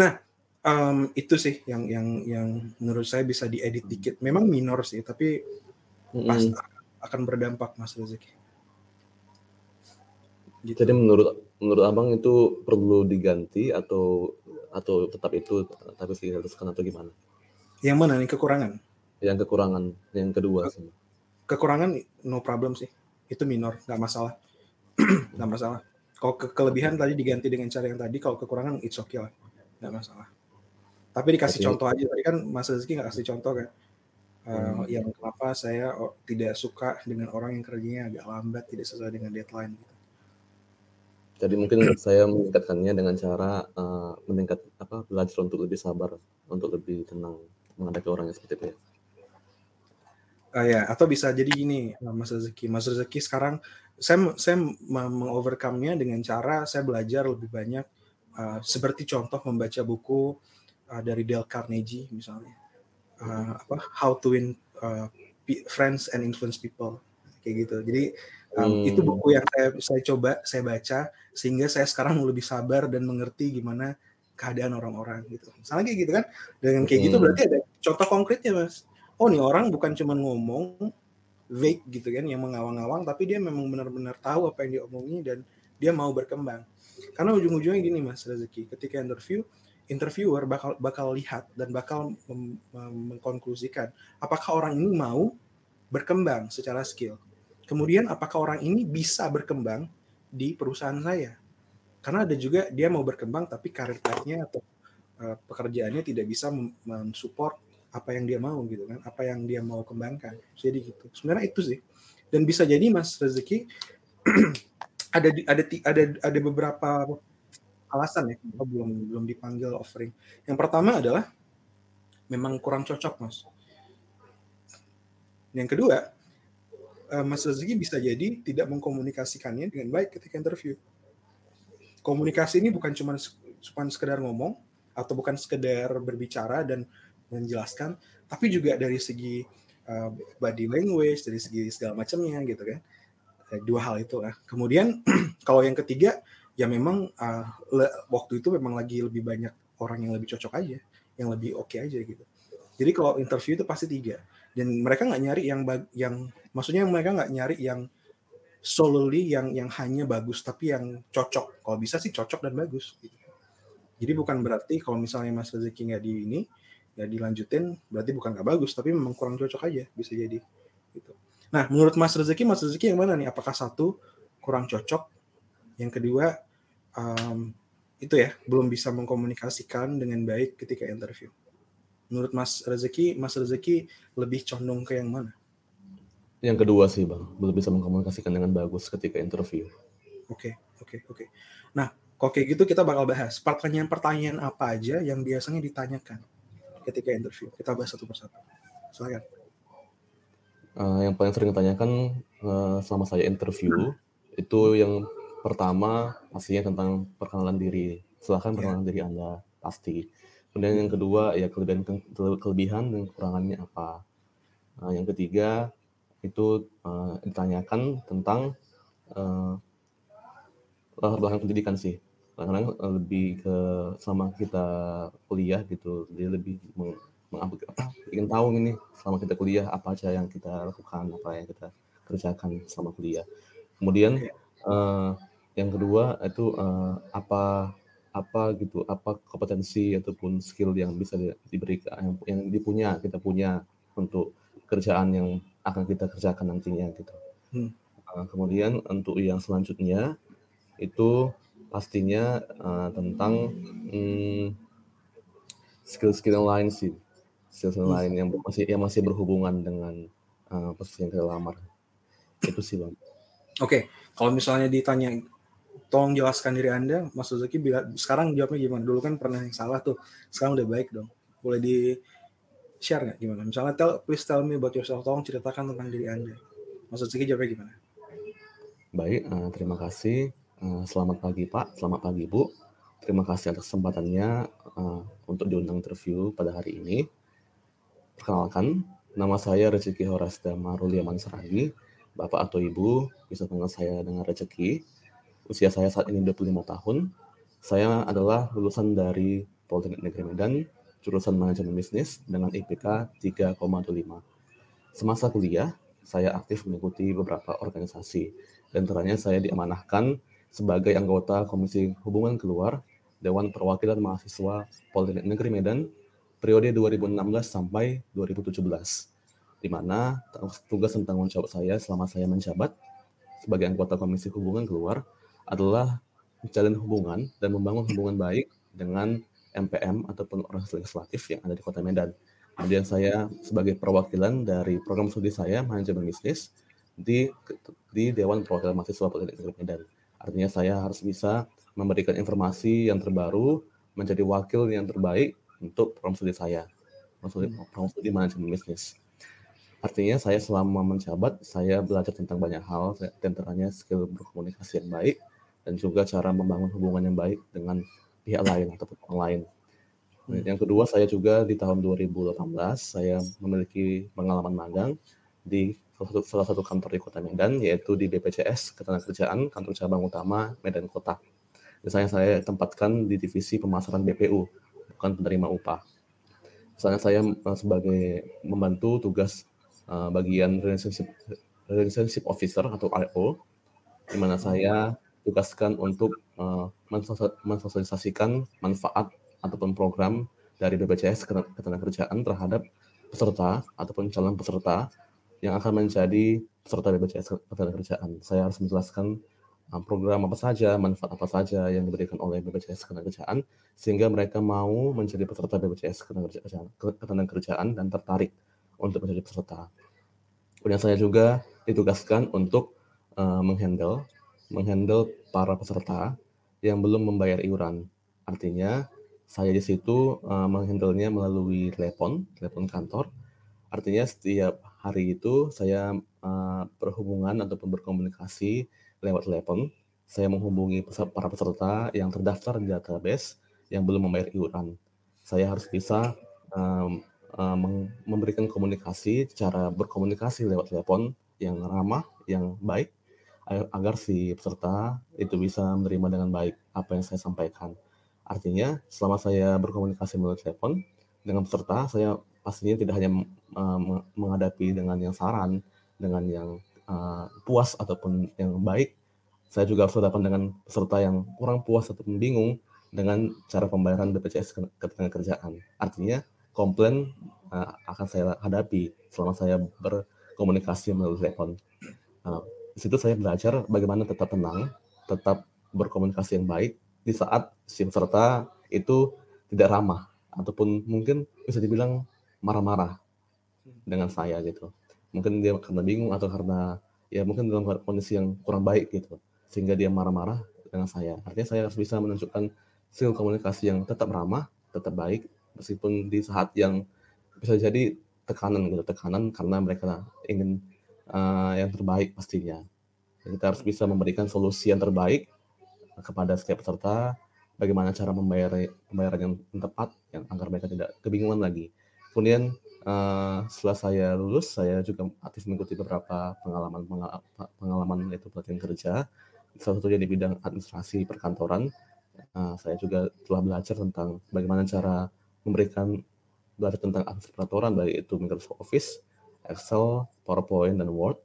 Nah, um, itu sih yang yang yang menurut saya bisa diedit dikit. Memang minor sih, tapi mm. pasti akan berdampak Mas Rezeki. Gitu. Jadi menurut menurut Abang itu perlu diganti atau atau tetap itu tapi diharuskan atau gimana? Yang mana nih kekurangan? Yang kekurangan yang kedua sih. Kekurangan no problem sih. Itu minor, nggak masalah. nggak masalah. Kalau ke kelebihan tadi diganti dengan cara yang tadi, kalau kekurangan it's okay lah. Nggak masalah. Tapi dikasih contoh aja. Tadi kan Mas Rizky nggak kasih contoh kan. Uh, hmm. yang kenapa saya oh, tidak suka dengan orang yang kerjanya agak lambat, tidak sesuai dengan deadline. Gitu. Jadi mungkin saya meningkatkannya dengan cara uh, meningkat apa belajar untuk lebih sabar, untuk lebih tenang menghadapi orang yang seperti itu ya. Uh, ya, atau bisa jadi gini, Mas Rezeki. Mas Rezeki sekarang saya saya mengovercome-nya dengan cara saya belajar lebih banyak uh, seperti contoh membaca buku uh, dari Dale Carnegie misalnya uh, apa How to Win uh, Friends and Influence People kayak gitu. Jadi um, hmm. itu buku yang saya saya coba saya baca sehingga saya sekarang lebih sabar dan mengerti gimana keadaan orang-orang gitu. Misalnya kayak gitu kan. Dengan kayak gitu hmm. gitu berarti ada contoh konkretnya Mas. Oh nih orang bukan cuma ngomong vague gitu kan yang mengawang-awang tapi dia memang benar-benar tahu apa yang diomongin dan dia mau berkembang. Karena ujung-ujungnya gini Mas Rezeki, ketika interview interviewer bakal bakal lihat dan bakal mengkonklusikan apakah orang ini mau berkembang secara skill. Kemudian apakah orang ini bisa berkembang di perusahaan saya? Karena ada juga dia mau berkembang tapi karir path-nya atau uh, pekerjaannya tidak bisa mensupport apa yang dia mau gitu kan, apa yang dia mau kembangkan. Jadi gitu. Sebenarnya itu sih. Dan bisa jadi Mas Rezeki ada ada ada ada beberapa alasan ya kenapa belum belum dipanggil offering. Yang pertama adalah memang kurang cocok mas. Yang kedua, eh, Mas Rezeki bisa jadi tidak mengkomunikasikannya dengan baik ketika interview. Komunikasi ini bukan cuma cuma sekedar ngomong atau bukan sekedar berbicara dan menjelaskan, tapi juga dari segi uh, body language, dari segi segala macamnya gitu kan. Eh, dua hal itu lah. Kemudian kalau yang ketiga ya memang uh, le, waktu itu memang lagi lebih banyak orang yang lebih cocok aja, yang lebih oke okay aja gitu. Jadi kalau interview itu pasti tiga dan mereka nggak nyari yang yang maksudnya mereka nggak nyari yang solely yang yang hanya bagus tapi yang cocok. Kalau bisa sih cocok dan bagus. Gitu. Jadi bukan berarti kalau misalnya Mas Rezeki nggak di ini ya dilanjutin berarti bukan nggak bagus tapi memang kurang cocok aja bisa jadi gitu. Nah menurut Mas Rezeki Mas Rezeki yang mana nih? Apakah satu kurang cocok yang kedua um, itu ya belum bisa mengkomunikasikan dengan baik ketika interview. Menurut Mas Rezeki, Mas Rezeki lebih condong ke yang mana? Yang kedua sih bang, belum bisa mengkomunikasikan dengan bagus ketika interview. Oke, okay, oke, okay, oke. Okay. Nah, kok kayak gitu kita bakal bahas pertanyaan-pertanyaan apa aja yang biasanya ditanyakan ketika interview. Kita bahas satu persatu. Silakan. Uh, yang paling sering ditanyakan uh, selama saya interview itu yang pertama pastinya tentang perkenalan diri. Silahkan iya. perkenalan diri Anda pasti. Kemudian yang kedua ya kelebihan kelebihan dan kekurangannya apa. Nah, yang ketiga itu uh, ditanyakan tentang uh, latar belakang pendidikan sih. Karena uh, lebih ke sama kita kuliah gitu, dia lebih meng, ingin tahu ini selama kita kuliah apa aja yang kita lakukan, apa yang kita kerjakan selama kuliah. Kemudian uh, yang kedua itu uh, apa apa gitu apa kompetensi ataupun skill yang bisa diberikan yang, yang dipunya kita punya untuk kerjaan yang akan kita kerjakan nantinya gitu. Hmm. Uh, kemudian untuk yang selanjutnya itu pastinya uh, tentang hmm, skill-skill lain sih, skill-skill hmm. lain yang masih yang masih berhubungan dengan uh, posisi yang kita lamar. Itu sih bang. Oke, okay. kalau misalnya ditanya tolong jelaskan diri Anda, Mas Suzuki bila, sekarang jawabnya gimana? Dulu kan pernah yang salah tuh, sekarang udah baik dong. Boleh di share nggak gimana? Misalnya tell, please tell me about yourself, tolong ceritakan tentang diri Anda. Mas Suzuki jawabnya gimana? Baik, uh, terima kasih. Uh, selamat pagi Pak, selamat pagi Bu. Terima kasih atas kesempatannya uh, untuk diundang interview pada hari ini. Perkenalkan, nama saya Rezeki Horasda Marulia Mansaragi. Bapak atau Ibu bisa panggil saya dengan Rezeki usia saya saat ini 25 tahun. Saya adalah lulusan dari Politeknik Negeri Medan, jurusan manajemen bisnis dengan IPK 3,25. Semasa kuliah, saya aktif mengikuti beberapa organisasi, dan teranya saya diamanahkan sebagai anggota Komisi Hubungan Keluar Dewan Perwakilan Mahasiswa Politeknik Negeri Medan periode 2016 sampai 2017, di mana tugas dan tanggung jawab saya selama saya menjabat sebagai anggota Komisi Hubungan Keluar adalah menjalin hubungan dan membangun hubungan baik dengan MPM ataupun organisasi legislatif yang ada di Kota Medan. Kemudian saya sebagai perwakilan dari program studi saya manajemen bisnis di di Dewan Perwakilan Mahasiswa Politeknik Negeri Medan. Artinya saya harus bisa memberikan informasi yang terbaru, menjadi wakil yang terbaik untuk program studi saya, studi, program studi manajemen bisnis. Artinya saya selama menjabat, saya belajar tentang banyak hal, tentaranya skill berkomunikasi yang baik, dan juga cara membangun hubungan yang baik dengan pihak lain atau orang lain. Hmm. Yang kedua, saya juga di tahun 2018, saya memiliki pengalaman magang di salah satu, salah satu kantor di kota Medan, yaitu di BPJS Ketenagakerjaan, kantor cabang utama Medan Kota. Misalnya saya tempatkan di divisi pemasaran BPU, bukan penerima upah. Misalnya saya eh, sebagai membantu tugas uh, bagian relationship, relationship officer atau IO, di mana saya tugaskan untuk uh, mensosialisasikan manfaat ataupun program dari BPJS Ketenagakerjaan terhadap peserta ataupun calon peserta yang akan menjadi peserta BPJS Ketenagakerjaan. Saya harus menjelaskan program apa saja, manfaat apa saja yang diberikan oleh BPJS Ketenagakerjaan sehingga mereka mau menjadi peserta BPJS Ketenagakerjaan dan tertarik untuk menjadi peserta. Kemudian saya juga ditugaskan untuk uh, menghandle menghandle para peserta yang belum membayar iuran. Artinya saya di situ uh, menghandlenya melalui telepon, telepon kantor. Artinya setiap hari itu saya uh, berhubungan ataupun berkomunikasi lewat telepon. Saya menghubungi para peserta yang terdaftar di database yang belum membayar iuran. Saya harus bisa um, uh, memberikan komunikasi, cara berkomunikasi lewat telepon yang ramah, yang baik, agar si peserta itu bisa menerima dengan baik apa yang saya sampaikan. Artinya, selama saya berkomunikasi melalui telepon dengan peserta, saya pastinya tidak hanya uh, menghadapi dengan yang saran, dengan yang uh, puas ataupun yang baik, saya juga harus hadapan dengan peserta yang kurang puas ataupun bingung dengan cara pembayaran BPJS ketenagakerjaan. Artinya, komplain uh, akan saya hadapi selama saya berkomunikasi melalui telepon. Di situ saya belajar bagaimana tetap tenang, tetap berkomunikasi yang baik di saat si peserta itu tidak ramah ataupun mungkin bisa dibilang marah-marah dengan saya gitu. Mungkin dia karena bingung atau karena ya mungkin dalam kondisi yang kurang baik gitu sehingga dia marah-marah dengan saya. Artinya saya harus bisa menunjukkan skill komunikasi yang tetap ramah, tetap baik meskipun di saat yang bisa jadi tekanan gitu tekanan karena mereka ingin uh, yang terbaik pastinya. Kita harus bisa memberikan solusi yang terbaik kepada setiap peserta bagaimana cara membayar pembayaran yang tepat yang agar mereka tidak kebingungan lagi. Kemudian uh, setelah saya lulus saya juga aktif mengikuti beberapa pengalaman pengalaman itu pelatihan kerja. Salah satunya di bidang administrasi perkantoran. Uh, saya juga telah belajar tentang bagaimana cara memberikan belajar tentang akses peraturan baik itu Microsoft Office, Excel, PowerPoint, dan Word.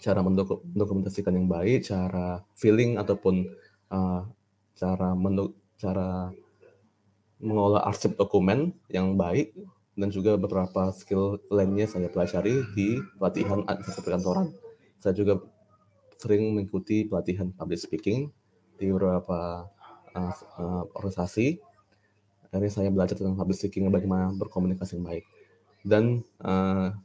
Cara mendokumentasikan yang baik, cara filling ataupun uh, cara mendok cara mengolah arsip dokumen yang baik dan juga beberapa skill lainnya saya pelajari di pelatihan administrasi perkantoran. Saya juga sering mengikuti pelatihan public speaking di beberapa uh, uh, organisasi akhirnya saya belajar tentang public speaking bagaimana berkomunikasi yang baik dan uh,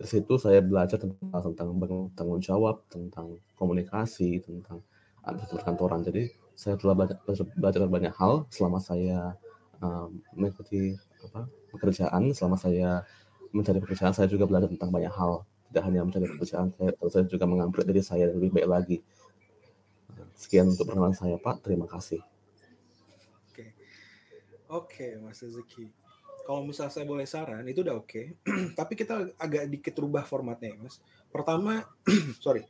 dari situ saya belajar tentang tentang tanggung jawab tentang komunikasi tentang administrasi kantoran jadi saya telah belajar, belajar banyak hal selama saya uh, mengikuti apa, pekerjaan selama saya mencari pekerjaan saya juga belajar tentang banyak hal. Tidak hanya mencari pekerjaan saya terus saya juga mengambil diri saya lebih baik lagi. Sekian untuk perkenalan saya Pak. Terima kasih. Oke, Mas Rezeki. Kalau misalnya saya boleh saran, itu udah oke. Okay. Tapi kita agak dikit rubah formatnya, ya, Mas. Pertama, sorry.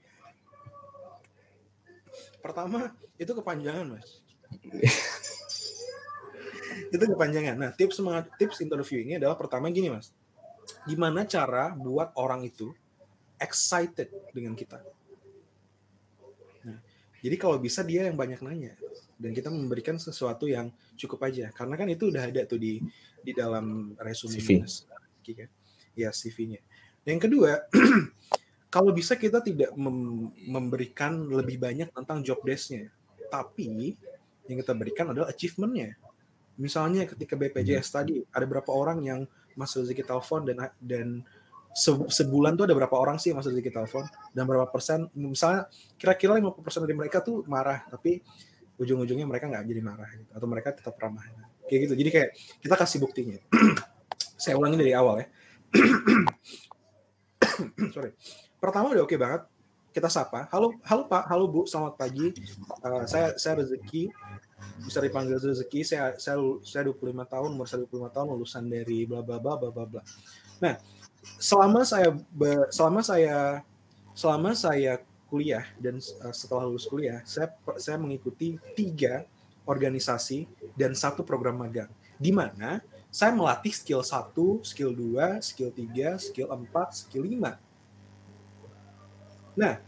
Pertama, itu kepanjangan, Mas. itu kepanjangan. Nah, tips tips interview ini adalah pertama gini, Mas. Gimana cara buat orang itu excited dengan kita? Nah, jadi kalau bisa dia yang banyak nanya dan kita memberikan sesuatu yang cukup aja. Karena kan itu udah ada tuh di di dalam resume CV. kan ya CV-nya yang kedua kalau bisa kita tidak mem memberikan lebih banyak tentang job desk-nya. Tapi yang kita berikan adalah achievement-nya. Misalnya ketika BPJS hmm. tadi ada berapa orang yang Mas Rezeki telepon dan dan se sebulan tuh ada berapa orang sih Mas Rezeki telepon? Dan berapa persen? Misalnya kira-kira 50 persen dari mereka tuh marah. Tapi ujung-ujungnya mereka nggak jadi marah gitu atau mereka tetap ramah kayak gitu jadi kayak kita kasih buktinya saya ulangi dari awal ya sorry. Pertama udah oke okay banget. Kita sapa. Halo, halo Pak, halo Bu, selamat pagi. Uh, saya saya Rezeki, bisa dipanggil Rezeki. Saya saya saya 25 tahun, umur saya 25 tahun, lulusan dari bla bla bla bla bla bla. Nah, selama saya selama saya selama saya kuliah dan uh, setelah lulus kuliah, saya saya mengikuti tiga organisasi dan satu program magang. Di mana saya melatih skill 1, skill 2, skill 3, skill 4, skill 5. Nah,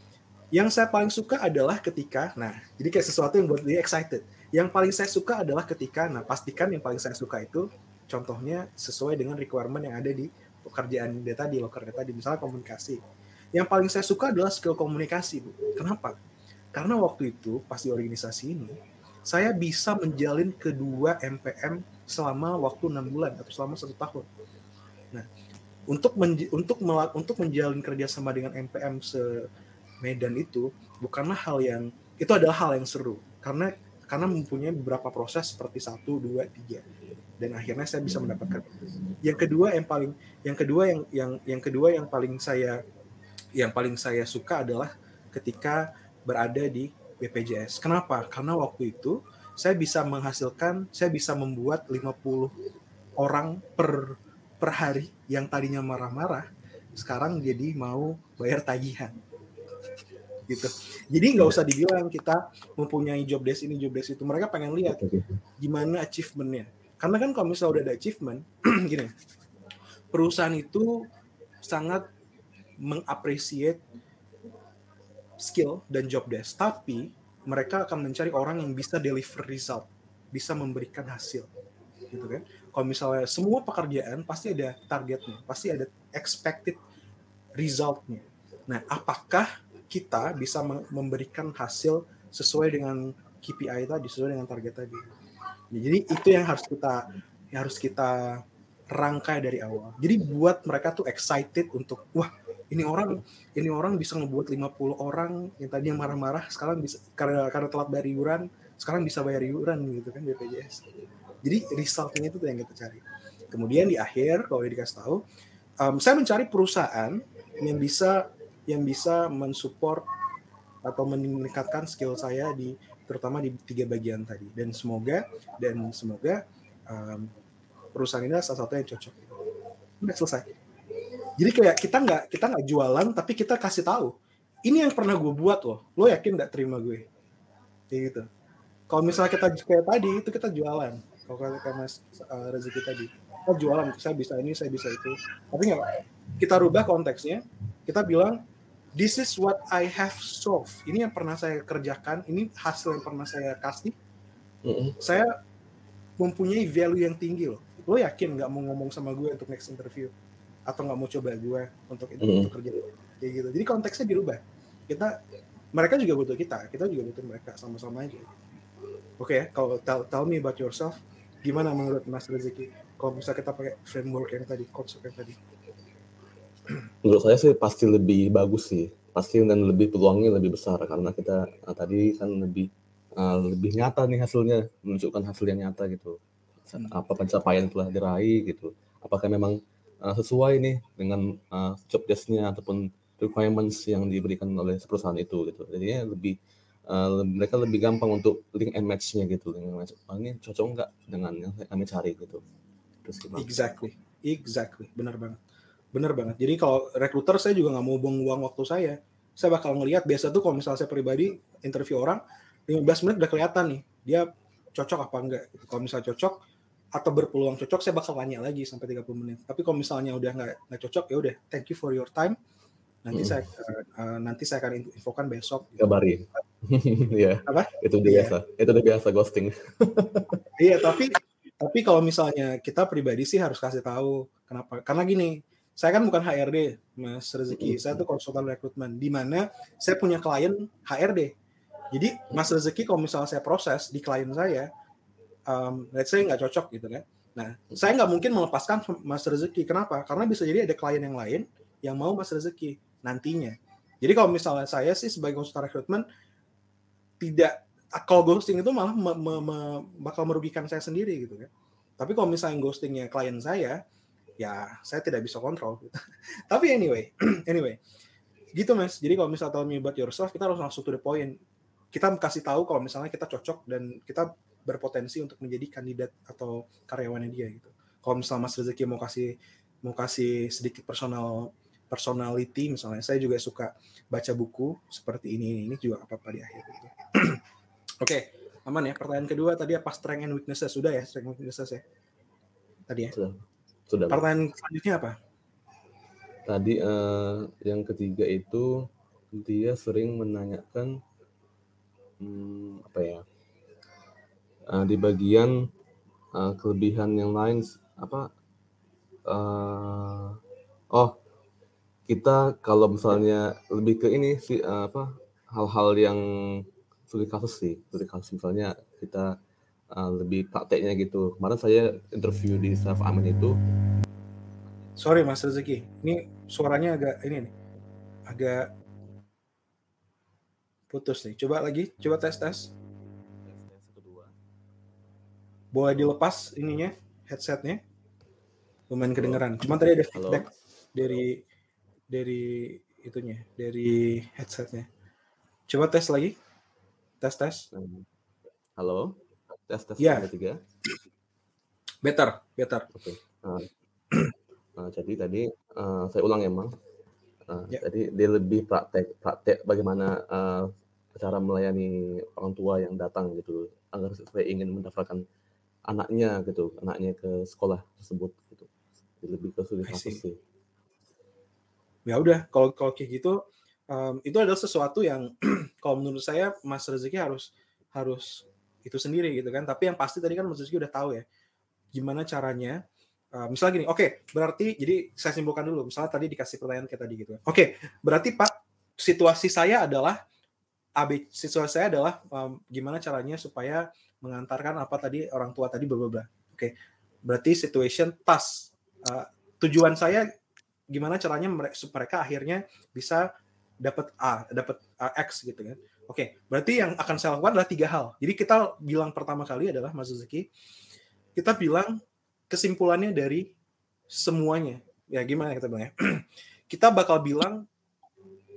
yang saya paling suka adalah ketika, nah, jadi kayak sesuatu yang buat dia excited. Yang paling saya suka adalah ketika, nah, pastikan yang paling saya suka itu contohnya sesuai dengan requirement yang ada di pekerjaan dia tadi, loker dia tadi, misalnya komunikasi. Yang paling saya suka adalah skill komunikasi, Bu. Kenapa? Karena waktu itu, pas di organisasi ini, saya bisa menjalin kedua MPM selama waktu enam bulan atau selama satu tahun. Nah, untuk menj untuk untuk menjalin kerjasama dengan MPM se Medan itu bukanlah hal yang itu adalah hal yang seru karena karena mempunyai beberapa proses seperti satu dua tiga dan akhirnya saya bisa mendapatkan yang kedua yang paling yang kedua yang yang yang kedua yang paling saya yang paling saya suka adalah ketika berada di BPJS. Kenapa? Karena waktu itu saya bisa menghasilkan, saya bisa membuat 50 orang per per hari yang tadinya marah-marah, sekarang jadi mau bayar tagihan. Gitu. Jadi nggak usah dibilang kita mempunyai job desk ini, job desk itu. Mereka pengen lihat gimana achievementnya. Karena kan kalau misalnya udah ada achievement, gini, perusahaan itu sangat mengapresiasi skill dan job desk. Tapi mereka akan mencari orang yang bisa deliver result, bisa memberikan hasil. Gitu kan? Kalau misalnya semua pekerjaan pasti ada targetnya, pasti ada expected resultnya. Nah, apakah kita bisa memberikan hasil sesuai dengan KPI tadi, sesuai dengan target tadi? Ya, jadi itu yang harus kita yang harus kita rangkai dari awal. Jadi buat mereka tuh excited untuk wah ini orang ini orang bisa ngebuat 50 orang yang tadi yang marah-marah sekarang bisa karena karena telat bayar iuran sekarang bisa bayar iuran gitu kan BPJS jadi resultnya itu yang kita cari. Kemudian di akhir kalau dikasih tahu um, saya mencari perusahaan yang bisa yang bisa mensupport atau meningkatkan skill saya di terutama di tiga bagian tadi. Dan semoga dan semoga um, perusahaan ini salah satu yang cocok. Udah selesai jadi kayak kita nggak kita nggak jualan tapi kita kasih tahu ini yang pernah gue buat loh lo yakin nggak terima gue? Kayak gitu. Kalau misalnya kita kayak tadi itu kita jualan. Kalau kayak mas uh, rezeki tadi kita jualan saya bisa ini saya bisa itu. Tapi nggak kita rubah konteksnya kita bilang this is what I have solved. Ini yang pernah saya kerjakan ini hasil yang pernah saya kasih. Mm -hmm. saya mempunyai value yang tinggi loh. Lo yakin nggak mau ngomong sama gue untuk next interview atau nggak mau coba gue untuk itu mm. untuk kerja kayak gitu. Jadi konteksnya dirubah. Kita mereka juga butuh kita. Kita juga butuh mereka sama-sama aja. Oke okay, kalau tell, tell me about yourself gimana menurut Mas Rezeki? Kalau bisa kita pakai framework yang tadi konsep yang tadi. Menurut saya sih pasti lebih bagus sih. Pasti dan lebih peluangnya lebih besar karena kita nah, tadi kan lebih uh, lebih nyata nih hasilnya menunjukkan hasil yang nyata gitu. Apa pencapaian telah diraih gitu. Apakah memang uh, sesuai nih dengan uh, job desk-nya ataupun requirements yang diberikan oleh perusahaan itu gitu. Jadinya lebih uh, mereka lebih gampang untuk link and match-nya gitu. Link match. Oh, ini cocok nggak dengan yang kami cari gitu. Terus gimana? Exactly, exactly, benar banget, benar banget. Jadi kalau rekruter saya juga nggak mau buang-buang waktu saya. Saya bakal ngelihat biasa tuh kalau misalnya saya pribadi interview orang 15 menit udah kelihatan nih dia cocok apa enggak. Kalau misalnya cocok, atau berpeluang cocok saya bakal tanya lagi sampai 30 menit. Tapi kalau misalnya udah nggak nggak cocok ya udah thank you for your time. Nanti hmm. saya uh, nanti saya akan infokan besok. Kabarin. Iya. Apa? Itu udah yeah. biasa. Itu udah biasa ghosting. iya, tapi tapi kalau misalnya kita pribadi sih harus kasih tahu kenapa. Karena gini, saya kan bukan HRD, Mas Rezeki. Hmm. Saya tuh konsultan rekrutmen di mana saya punya klien HRD. Jadi Mas Rezeki kalau misalnya saya proses di klien saya, um, let's say nggak cocok gitu kan. Nah, saya nggak mungkin melepaskan Mas Rezeki. Kenapa? Karena bisa jadi ada klien yang lain yang mau Mas Rezeki nantinya. Jadi kalau misalnya saya sih sebagai konsultan rekrutmen tidak kalau ghosting itu malah me, me, me, bakal merugikan saya sendiri gitu kan. Tapi kalau misalnya ghostingnya klien saya, ya saya tidak bisa kontrol. Gitu. Tapi anyway, anyway, gitu mas. Jadi kalau misalnya tell me about yourself, kita harus langsung to the point. Kita kasih tahu kalau misalnya kita cocok dan kita berpotensi untuk menjadi kandidat atau karyawannya dia gitu. Kalau misalnya Mas Rezeki mau kasih mau kasih sedikit personal personality misalnya, saya juga suka baca buku seperti ini ini juga apa apa di akhir gitu. Oke, okay, aman ya. Pertanyaan kedua tadi apa strength and weaknesses sudah ya strength and weaknesses ya tadi ya. Sudah. Sudah. Pertanyaan selanjutnya apa? Tadi uh, yang ketiga itu dia sering menanyakan hmm, apa ya uh, di bagian uh, kelebihan yang lain apa uh, oh kita kalau misalnya lebih ke ini sih uh, apa hal-hal yang sulit kasus sih sulit kasus misalnya kita uh, lebih prakteknya gitu. Kemarin saya interview di staff Amin itu. Sorry Mas Rezeki. Ini suaranya agak ini nih. Agak putus nih. Coba lagi. Coba tes tes boleh dilepas ininya headsetnya. Lumayan kedengeran. Cuman tadi ada feedback Halo. dari dari itunya dari headsetnya. Coba tes lagi. Tes tes. Halo? Tes tes ya. tiga better better. Oke. Okay. uh, uh, jadi tadi uh, saya ulang emang uh, ya. jadi dia lebih praktek praktek bagaimana uh, cara melayani orang tua yang datang gitu agar saya ingin mendaftarkan anaknya gitu, anaknya ke sekolah tersebut gitu. lebih ke sulit sih. Ya udah, kalau kalau kayak gitu um, itu adalah sesuatu yang kalau menurut saya Mas Rezeki harus harus itu sendiri gitu kan. Tapi yang pasti tadi kan Mas Rezeki udah tahu ya gimana caranya Uh, misalnya gini, oke, okay, berarti jadi saya simpulkan dulu. Misalnya tadi dikasih pertanyaan kayak tadi gitu. Oke, okay, berarti Pak, situasi saya adalah AB situasi saya adalah um, gimana caranya supaya mengantarkan apa tadi orang tua tadi bla Oke. Okay. Berarti situation task. Uh, tujuan saya gimana caranya mereka, mereka akhirnya bisa dapat A, dapat uh, X gitu kan. Oke, berarti yang akan saya lakukan adalah tiga hal. Jadi kita bilang pertama kali adalah Mas Zuki, kita bilang kesimpulannya dari semuanya. Ya gimana kita bilang ya? kita bakal bilang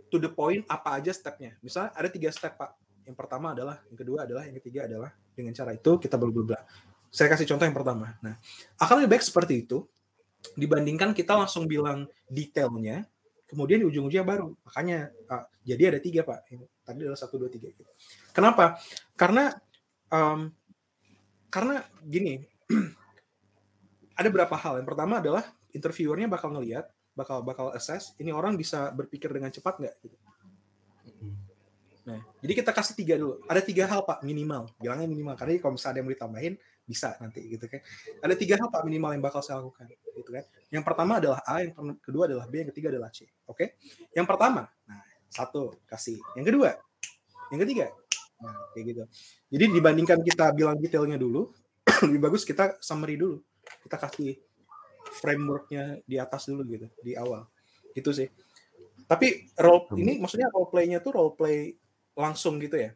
to the point apa aja stepnya. Misalnya ada tiga step Pak. Yang pertama adalah, yang kedua adalah, yang ketiga adalah dengan cara itu kita bla bla Saya kasih contoh yang pertama. Nah, akan lebih baik seperti itu dibandingkan kita langsung bilang detailnya, kemudian di ujung-ujungnya baru. Makanya uh, jadi ada tiga pak. Tadi adalah satu dua tiga. Gitu. Kenapa? Karena um, karena gini, ada beberapa hal. Yang pertama adalah interviewernya bakal ngelihat, bakal bakal assess ini orang bisa berpikir dengan cepat nggak gitu. Nah, jadi kita kasih tiga dulu. Ada tiga hal pak minimal, bilangnya minimal. Karena kalau misalnya ada yang mau ditambahin bisa nanti gitu kan. Ada tiga hal pak minimal yang bakal saya lakukan, gitu kan. Yang pertama adalah A, yang kedua adalah B, yang ketiga adalah C. Oke? Yang pertama, nah satu kasih. Yang kedua, yang ketiga, nah kayak gitu. Jadi dibandingkan kita bilang detailnya dulu, lebih bagus kita summary dulu. Kita kasih frameworknya di atas dulu gitu di awal. Itu sih. Tapi role ini maksudnya role play-nya tuh role play langsung gitu ya?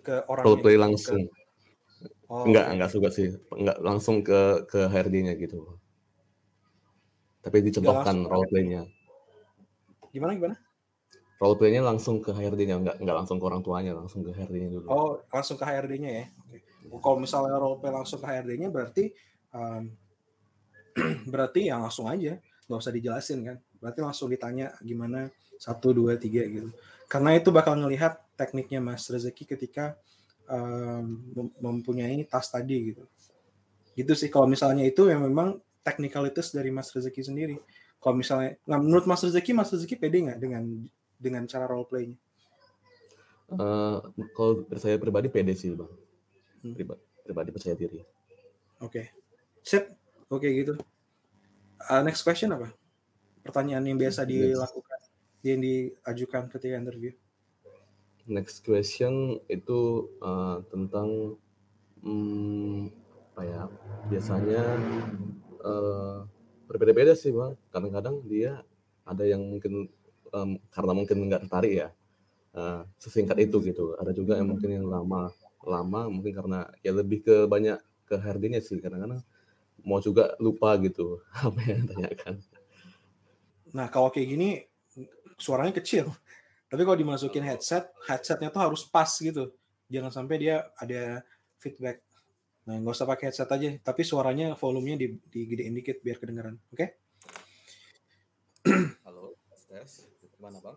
Ke orang role play langsung. ke... oh, enggak okay. enggak suka sih. Enggak langsung ke ke HRD-nya gitu. Tapi dicontohkan role play-nya gimana gimana? Role play-nya langsung ke HRD-nya enggak enggak langsung ke orang tuanya langsung ke HRD-nya dulu. Oh langsung ke HRD-nya ya? Okay. kalau misalnya role play langsung ke HRD-nya berarti um, berarti ya langsung aja. Nggak usah dijelasin kan? Berarti langsung ditanya gimana? Satu dua tiga gitu karena itu bakal ngelihat tekniknya Mas Rezeki ketika um, mempunyai tas tadi gitu. Gitu sih kalau misalnya itu yang memang technicalities dari Mas Rezeki sendiri. Kalau misalnya, nah menurut Mas Rezeki, Mas Rezeki pede nggak dengan dengan cara role playnya? Uh, kalau saya pribadi pede sih bang, hmm. pribadi, pribadi percaya diri. Oke, okay. sip, oke okay, gitu. Uh, next question apa? Pertanyaan yang biasa dilakukan yang diajukan ketika interview? Next question itu uh, tentang hmm, apa ya? Biasanya uh, berbeda-beda sih bang. Kadang-kadang dia ada yang mungkin um, karena mungkin nggak tertarik ya uh, sesingkat itu gitu. Ada juga yang mungkin yang lama lama mungkin karena ya lebih ke banyak ke HRD-nya sih kadang-kadang mau juga lupa gitu apa yang ditanyakan. Nah kalau kayak gini suaranya kecil, tapi kalau dimasukin headset, headsetnya tuh harus pas gitu, jangan sampai dia ada feedback. Nah nggak usah pakai headset aja, tapi suaranya volumenya digedein dikit biar kedengeran, oke? Okay? Halo, tes, mana bang?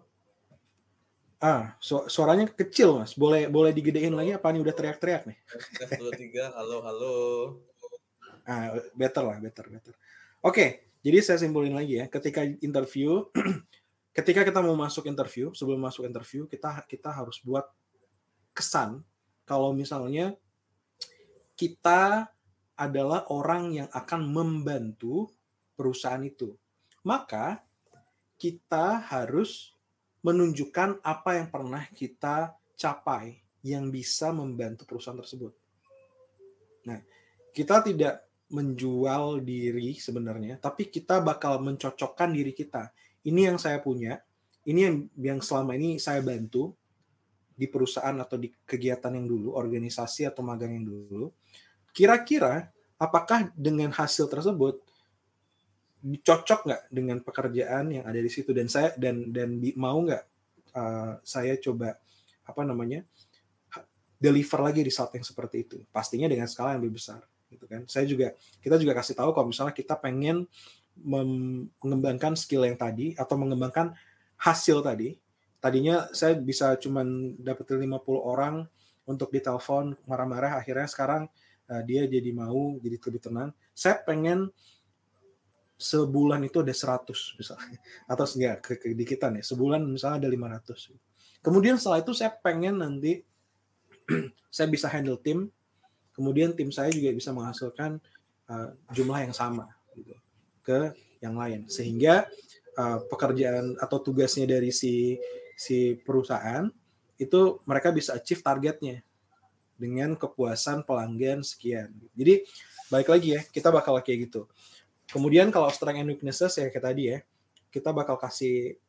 Ah, su suaranya kecil mas. Boleh boleh digedein lagi apa nih udah teriak-teriak nih? Tes dua tiga, halo halo. Ah, better lah, better better. Oke, jadi saya simpulin lagi ya. Ketika interview, ketika kita mau masuk interview, sebelum masuk interview kita kita harus buat kesan kalau misalnya kita adalah orang yang akan membantu perusahaan itu. Maka kita harus menunjukkan apa yang pernah kita capai yang bisa membantu perusahaan tersebut. Nah, kita tidak menjual diri sebenarnya, tapi kita bakal mencocokkan diri kita. Ini yang saya punya, ini yang yang selama ini saya bantu di perusahaan atau di kegiatan yang dulu, organisasi atau magang yang dulu. Kira-kira apakah dengan hasil tersebut cocok nggak dengan pekerjaan yang ada di situ? Dan saya dan dan mau nggak uh, saya coba apa namanya deliver lagi di saat yang seperti itu? Pastinya dengan skala yang lebih besar gitu kan? Saya juga kita juga kasih tahu kalau misalnya kita pengen mengembangkan skill yang tadi atau mengembangkan hasil tadi. Tadinya saya bisa cuman dapetin 50 orang untuk ditelepon marah-marah akhirnya sekarang uh, dia jadi mau jadi lebih tenang. Saya pengen sebulan itu ada 100 misalnya atau enggak ke, ke dikitan ya sebulan misalnya ada 500 kemudian setelah itu saya pengen nanti saya bisa handle tim kemudian tim saya juga bisa menghasilkan uh, jumlah yang sama gitu ke yang lain sehingga uh, pekerjaan atau tugasnya dari si si perusahaan itu mereka bisa achieve targetnya dengan kepuasan pelanggan sekian jadi baik lagi ya kita bakal kayak gitu Kemudian kalau strength and weaknesses ya kayak tadi ya, kita bakal kasih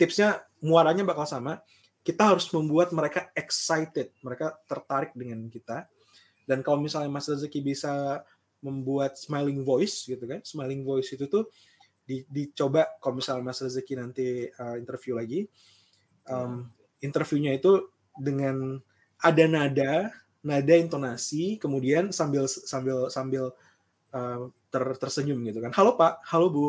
tipsnya muaranya bakal sama. Kita harus membuat mereka excited, mereka tertarik dengan kita. Dan kalau misalnya Mas Rezeki bisa membuat smiling voice gitu kan, smiling voice itu tuh di, dicoba kalau misalnya Mas Rezeki nanti uh, interview lagi, um, interviewnya itu dengan ada nada, nada intonasi, kemudian sambil sambil sambil uh, ter, tersenyum gitu kan. Halo Pak, halo Bu,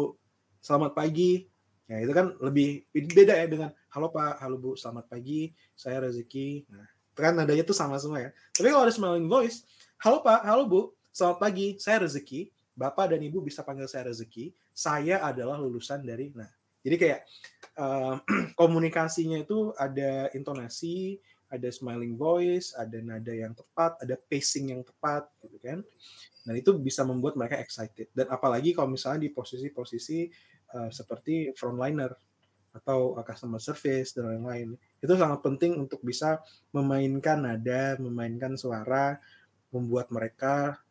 selamat pagi. Ya itu kan lebih beda ya dengan halo Pak, halo Bu, selamat pagi. Saya Rezeki. Nah, kan nadanya tuh sama semua ya. Tapi kalau ada smiling voice, halo Pak, halo Bu, selamat pagi. Saya Rezeki. Bapak dan Ibu bisa panggil saya Rezeki. Saya adalah lulusan dari nah. Jadi kayak uh, komunikasinya itu ada intonasi, ada smiling voice, ada nada yang tepat, ada pacing yang tepat gitu kan. Dan itu bisa membuat mereka excited. Dan apalagi kalau misalnya di posisi-posisi uh, seperti frontliner atau uh, customer service dan lain-lain. Itu sangat penting untuk bisa memainkan nada, memainkan suara, membuat mereka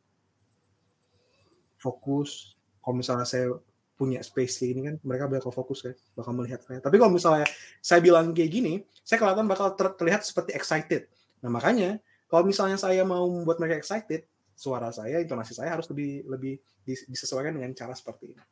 fokus. Kalau misalnya saya punya space kayak ini kan mereka bakal fokus ya, bakal melihat saya. Tapi kalau misalnya saya bilang kayak gini, saya kelihatan bakal terlihat seperti excited. Nah makanya kalau misalnya saya mau membuat mereka excited, suara saya, intonasi saya harus lebih lebih disesuaikan dengan cara seperti ini.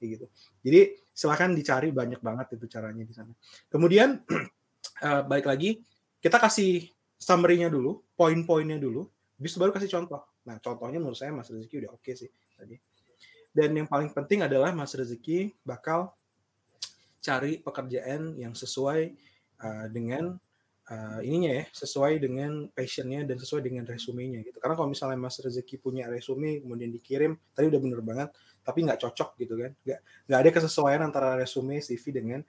Kayak gitu. Jadi silahkan dicari banyak banget itu caranya di sana. Kemudian uh, baik lagi kita kasih summary-nya dulu, poin-poinnya dulu, bisa baru kasih contoh. Nah, contohnya menurut saya Mas Rezeki udah oke okay sih tadi. Dan yang paling penting adalah Mas Rezeki bakal cari pekerjaan yang sesuai uh, dengan uh, ininya ya sesuai dengan passionnya dan sesuai dengan resumenya gitu karena kalau misalnya Mas Rezeki punya resume kemudian dikirim tadi udah bener banget tapi nggak cocok gitu kan nggak nggak ada kesesuaian antara resume CV dengan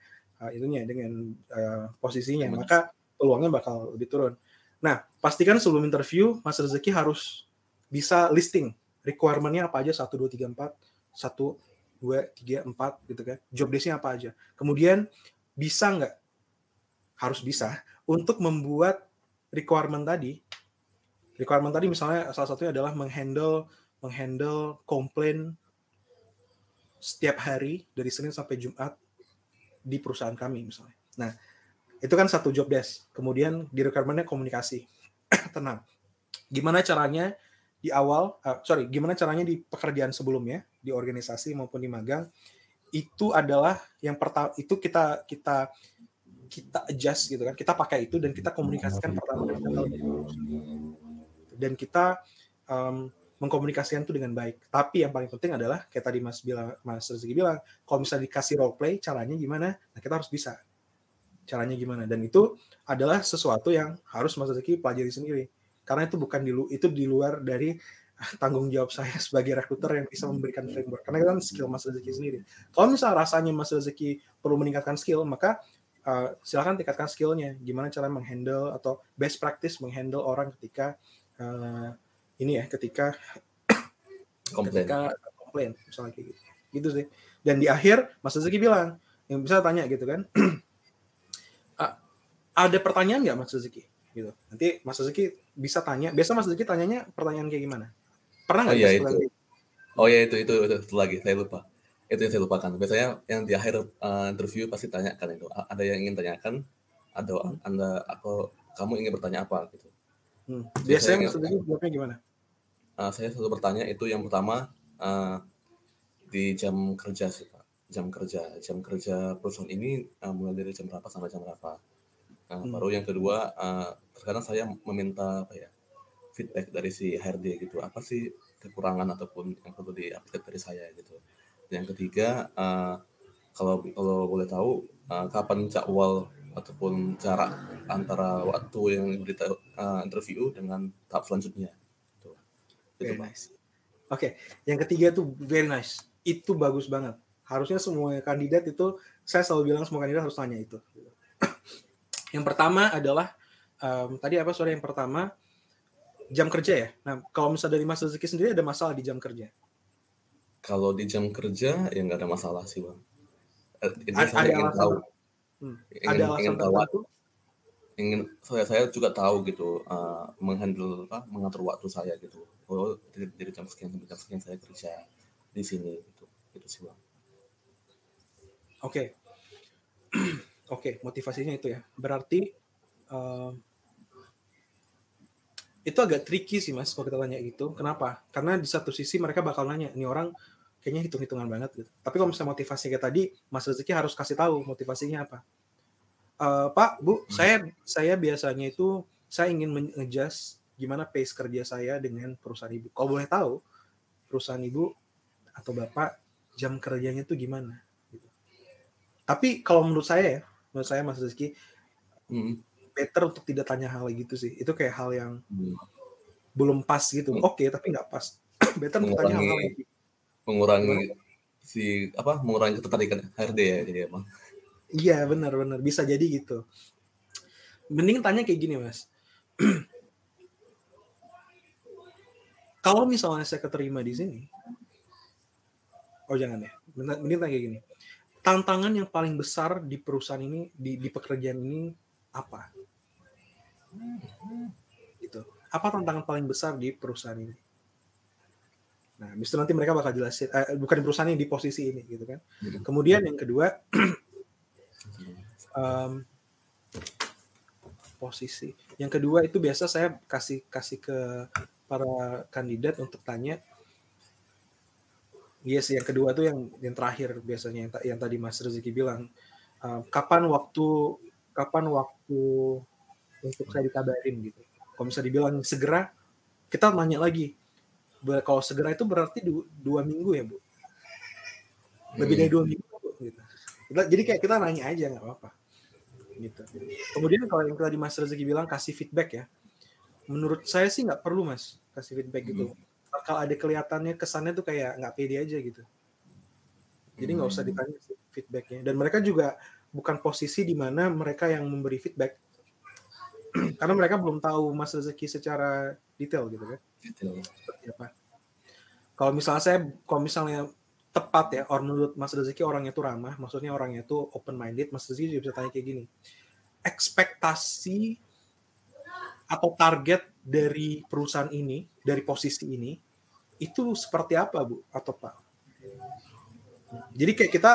uh, itunya dengan uh, posisinya hmm. maka peluangnya bakal lebih turun nah pastikan sebelum interview Mas Rezeki harus bisa listing requirementnya apa aja satu dua tiga empat satu dua tiga empat gitu kan job desknya apa aja kemudian bisa nggak harus bisa untuk membuat requirement tadi requirement tadi misalnya salah satunya adalah menghandle menghandle komplain setiap hari dari Senin sampai Jumat di perusahaan kami misalnya. Nah, itu kan satu job desk. Kemudian di requirementnya komunikasi. Tenang. Gimana caranya di awal, uh, sorry, gimana caranya di pekerjaan sebelumnya, di organisasi maupun di magang, itu adalah yang pertama itu kita kita kita adjust gitu kan, kita pakai itu dan kita komunikasikan pertama dan kita um, mengkomunikasikan itu dengan baik. Tapi yang paling penting adalah kayak tadi Mas bilang, Mas Rezeki bilang, kalau misalnya dikasih role play, caranya gimana? Nah kita harus bisa. Caranya gimana? Dan itu adalah sesuatu yang harus Mas Rezeki pelajari sendiri karena itu bukan di itu di luar dari tanggung jawab saya sebagai rekruter yang bisa memberikan framework karena kan skill Mas Rezeki sendiri. Kalau misalnya rasanya Mas Rezeki perlu meningkatkan skill, maka uh, silakan tingkatkan skillnya. Gimana cara menghandle atau best practice menghandle orang ketika uh, ini ya, ketika komplain. ketika komplain misalnya kayak gitu. Gitu sih. Dan di akhir Mas Rezeki bilang, yang bisa tanya gitu kan, ada pertanyaan nggak Mas Rezeki? Gitu. Nanti Mas Rezeki bisa tanya. Biasa Mas Rizky tanyanya pertanyaan kayak gimana? Pernah nggak? Oh iya itu. Oh iya itu, itu itu itu lagi saya lupa. Itu yang saya lupakan. Biasanya yang di akhir uh, interview pasti tanyakan itu. Ada yang ingin tanyakan, ada hmm. anda atau kamu ingin bertanya apa gitu. Hmm. Biasanya Mas Rizky jawabnya gimana? Uh, saya selalu bertanya itu yang pertama uh, di jam kerja sih pak. Jam kerja, jam kerja perusahaan ini uh, mulai dari jam berapa sampai jam berapa. Nah, hmm. baru yang kedua uh, sekarang saya meminta apa ya feedback dari si HRD gitu apa sih kekurangan ataupun yang perlu diupdate dari saya gitu yang ketiga uh, kalau kalau boleh tahu uh, kapan jadwal ataupun jarak antara waktu yang berita uh, interview dengan tahap selanjutnya gitu. Very nice. Oke, okay. yang ketiga tuh very nice. Itu bagus banget. Harusnya semua kandidat itu saya selalu bilang semua kandidat harus tanya itu. Yang pertama adalah um, tadi apa sore yang pertama jam kerja ya. Nah, kalau misalnya dari Mas Rezeki sendiri ada masalah di jam kerja? Kalau di jam kerja ya nggak ada masalah sih bang. Eh, ini ada, saya ada ingin alasan, tahu. Hmm, ingin, ada alasan ingin tahu. Itu? Ingin saya saya juga tahu gitu uh, menghandle apa mengatur waktu saya gitu. Oh dari, dari jam sekian sampai jam sekian saya kerja di sini gitu. Gitu sih bang. Oke. Okay. Oke, okay, motivasinya itu ya. Berarti uh, itu agak tricky sih mas kalau kita tanya gitu. Kenapa? Karena di satu sisi mereka bakal nanya, ini orang kayaknya hitung-hitungan banget gitu. Tapi kalau misalnya motivasi kayak tadi, Mas Rezeki harus kasih tahu motivasinya apa. Uh, Pak, Bu, hmm. saya saya biasanya itu saya ingin mengejas gimana pace kerja saya dengan perusahaan ibu. Kalau boleh tahu, perusahaan ibu atau bapak jam kerjanya itu gimana? Gitu. Tapi kalau menurut saya ya, menurut saya Mas Rizky, hmm. better untuk tidak tanya hal gitu sih. Itu kayak hal yang hmm. belum pas gitu. Hmm. oke okay, tapi nggak pas. Better untuk tanya hal, hal gitu. mengurangi si apa mengurangi ketertarikan HRD ya jadi emang. Iya benar benar. Bisa jadi gitu. Mending tanya kayak gini mas. Kalau misalnya saya keterima di sini oh jangan ya. Mending tanya kayak gini tantangan yang paling besar di perusahaan ini di, di pekerjaan ini apa Gitu. Apa tantangan paling besar di perusahaan ini? Nah, bisa nanti mereka bakal jelasin, eh, bukan di perusahaan ini di posisi ini, gitu kan. Hmm. Kemudian yang kedua, um, posisi. Yang kedua itu biasa saya kasih kasih ke para kandidat untuk tanya. Iya yes, sih, yang kedua tuh yang yang terakhir biasanya yang, yang tadi Mas Rezeki bilang, uh, kapan waktu kapan waktu untuk saya dikabarin gitu. Kalau bisa dibilang segera, kita nanya lagi. Kalau segera itu berarti dua, dua minggu ya bu. Lebih dari hmm. dua minggu bu. Gitu. Jadi kayak kita nanya aja nggak apa-apa. Gitu. Kemudian kalau yang tadi Mas Rezeki bilang kasih feedback ya. Menurut saya sih nggak perlu mas kasih feedback gitu. Hmm. Kalau ada kelihatannya kesannya tuh kayak nggak pede aja gitu. Jadi nggak usah hmm. ditanya feedbacknya. Dan mereka juga bukan posisi di mana mereka yang memberi feedback karena mereka belum tahu Mas Rezeki secara detail gitu kan. Seperti apa. Kalau misalnya saya, kalau misalnya tepat ya, orang menurut Mas Rezeki orangnya itu ramah, maksudnya orangnya itu open minded, Mas Rezeki juga bisa tanya kayak gini. Ekspektasi atau target dari perusahaan ini, dari posisi ini, itu seperti apa Bu atau Pak? Jadi kayak kita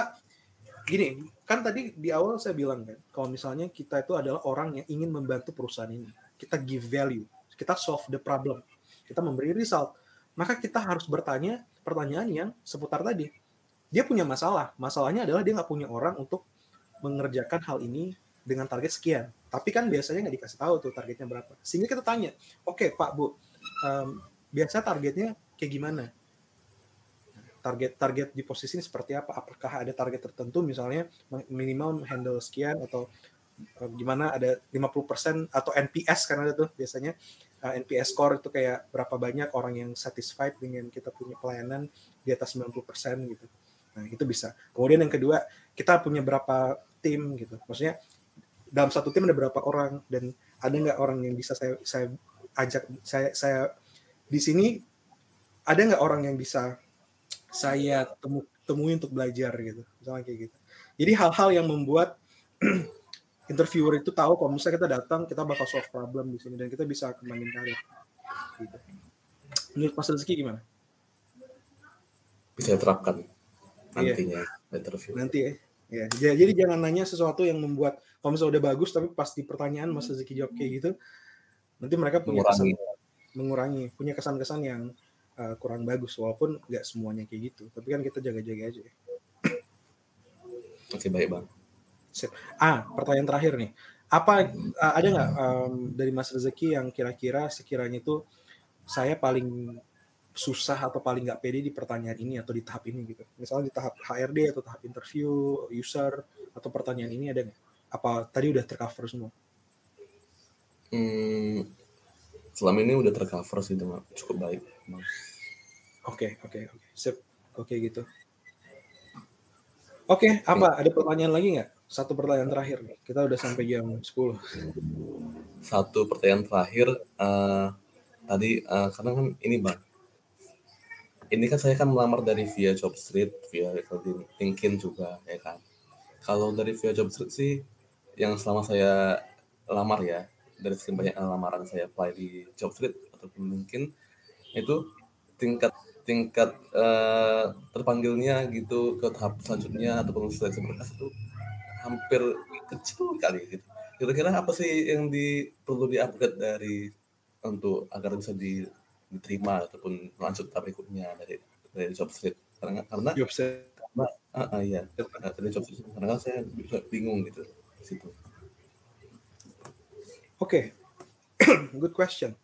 gini, kan tadi di awal saya bilang kan, kalau misalnya kita itu adalah orang yang ingin membantu perusahaan ini, kita give value, kita solve the problem. kita memberi result. Maka kita harus bertanya pertanyaan yang seputar tadi. Dia punya masalah. Masalahnya adalah dia nggak punya orang untuk mengerjakan hal ini dengan target sekian. Tapi kan biasanya nggak dikasih tahu tuh targetnya berapa. Sehingga kita tanya, oke okay, Pak Bu, um, biasa targetnya kayak gimana? Target target di posisi ini seperti apa? Apakah ada target tertentu misalnya minimal handle sekian atau uh, gimana ada 50% atau NPS karena ada tuh biasanya uh, NPS score itu kayak berapa banyak orang yang satisfied dengan kita punya pelayanan di atas 90% gitu. Nah, itu bisa. Kemudian yang kedua, kita punya berapa tim gitu. Maksudnya dalam satu tim ada berapa orang dan ada nggak orang yang bisa saya saya ajak saya saya di sini ada nggak orang yang bisa saya temu, temui untuk belajar gitu misalnya kayak gitu jadi hal-hal yang membuat interviewer itu tahu kalau misalnya kita datang kita bakal solve problem di sini dan kita bisa kembangin karir gitu. menurut Mas Rizky gimana bisa terapkan iya. nantinya iya. interview nanti ya Ya, jadi jangan nanya sesuatu yang membuat kalau misalnya udah bagus tapi pas di pertanyaan Mas Rizky jawab kayak gitu, nanti mereka punya mengurangi. kesan mengurangi, punya kesan-kesan yang uh, kurang bagus walaupun nggak semuanya kayak gitu. Tapi kan kita jaga-jaga aja. Ya. Oke baik bang. Ah pertanyaan terakhir nih, apa uh, ada nggak um, dari Mas Rezeki yang kira-kira sekiranya itu saya paling susah atau paling nggak pede di pertanyaan ini atau di tahap ini gitu. Misalnya di tahap HRD atau tahap interview user atau pertanyaan ini ada nggak? Apa tadi udah tercover semua? Hmm, selama ini udah tercover sih dengan cukup baik. Oke oke oke sip oke okay, gitu. Oke okay, apa ada pertanyaan lagi nggak? Satu pertanyaan terakhir nih. Kita udah sampai jam 10. Satu pertanyaan terakhir uh, tadi uh, karena kan ini bang ini kan saya kan melamar dari via job street, via LinkedIn juga ya kan. Kalau dari via job street sih yang selama saya lamar ya dari sekian banyak lamaran saya apply di job street ataupun mungkin itu tingkat tingkat uh, terpanggilnya gitu ke tahap selanjutnya ataupun seleksi berkas itu hampir kecil kali gitu. Kira-kira apa sih yang di, perlu di-upgrade dari untuk agar bisa di diterima ataupun lanjut tahap berikutnya dari dari job street karena karena job street karena uh, uh, iya. Dari job street karena kan saya bingung gitu situ. Oke. Okay. good question.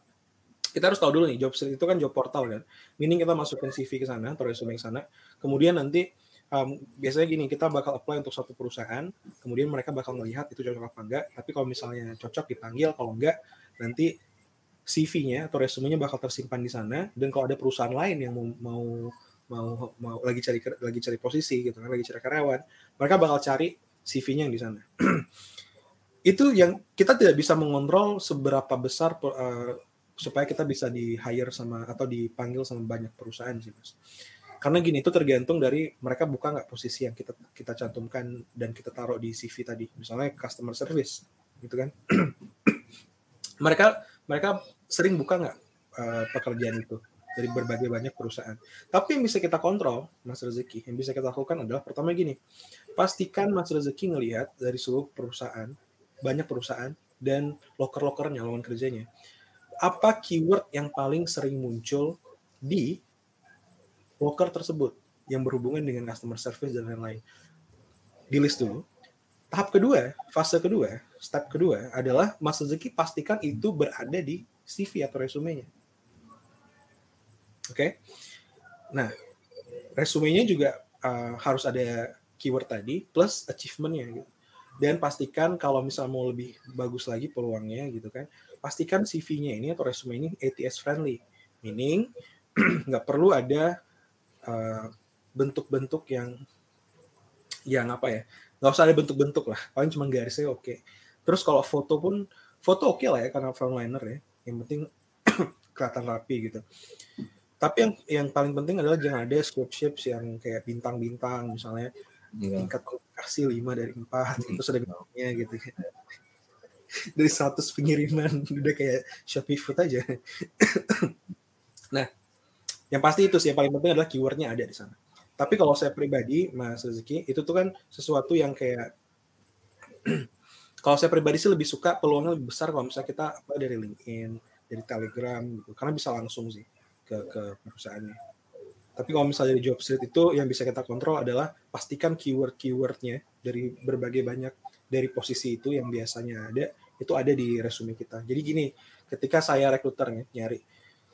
Kita harus tahu dulu nih job itu kan job portal kan. Meaning kita masukin CV ke sana atau resume ke sana. Kemudian nanti um, biasanya gini kita bakal apply untuk satu perusahaan kemudian mereka bakal melihat itu cocok apa enggak. Tapi kalau misalnya cocok dipanggil. Kalau enggak nanti CV-nya atau resumenya bakal tersimpan di sana. Dan kalau ada perusahaan lain yang mau mau mau, mau lagi cari lagi cari posisi gitu kan lagi cari karyawan mereka bakal cari CV-nya yang di sana. Itu yang kita tidak bisa mengontrol seberapa besar uh, supaya kita bisa di hire sama atau dipanggil sama banyak perusahaan sih mas. Karena gini itu tergantung dari mereka buka nggak posisi yang kita kita cantumkan dan kita taruh di CV tadi. Misalnya customer service gitu kan. Mereka mereka sering buka nggak uh, pekerjaan itu dari berbagai banyak perusahaan. Tapi yang bisa kita kontrol, Mas Rezeki, yang bisa kita lakukan adalah pertama gini, pastikan Mas Rezeki ngelihat dari seluruh perusahaan, banyak perusahaan, dan loker-lokernya, lawan kerjanya, apa keyword yang paling sering muncul di loker tersebut yang berhubungan dengan customer service dan lain-lain. Di list dulu. Tahap kedua, fase kedua, step kedua adalah Mas Rezeki pastikan itu berada di CV atau resumenya. Oke. Okay? Nah, resumenya juga uh, harus ada keyword tadi plus achievementnya gitu. Dan pastikan kalau misal mau lebih bagus lagi peluangnya gitu kan, pastikan CV-nya ini atau resume ini ATS friendly. Meaning nggak perlu ada uh, bentuk-bentuk uh, yang yang apa ya nggak usah ada bentuk-bentuk lah paling cuma garisnya oke okay. terus kalau foto pun foto oke okay lah ya karena frontliner ya yang penting kelihatan rapi gitu tapi yang yang paling penting adalah jangan ada scope shapes yang kayak bintang-bintang misalnya yeah. tingkat komunikasi 5 dari 4 hmm. itu sudah bintangnya gitu. Dari 100 pengiriman udah kayak Shopee Food aja. Nah yang pasti itu sih yang paling penting adalah keywordnya ada di sana. Tapi kalau saya pribadi Mas Rezeki itu tuh kan sesuatu yang kayak kalau saya pribadi sih lebih suka peluangnya lebih besar kalau misalnya kita apa dari LinkedIn dari Telegram gitu. Karena bisa langsung sih ke ke perusahaannya. Tapi kalau misalnya dari job street itu yang bisa kita kontrol adalah pastikan keyword-keywordnya dari berbagai banyak dari posisi itu yang biasanya ada itu ada di resume kita. Jadi gini ketika saya rekruter nih nyari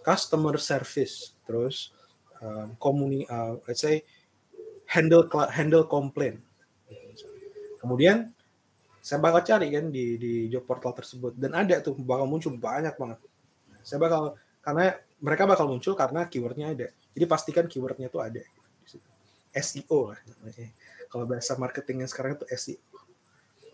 customer service terus um, komuni uh, let's say handle handle complaint kemudian saya bakal cari kan di di job portal tersebut dan ada tuh bakal muncul banyak banget. Saya bakal karena mereka bakal muncul karena keywordnya ada. Jadi pastikan keywordnya tuh ada. SEO lah kalau bahasa marketingnya sekarang itu SEO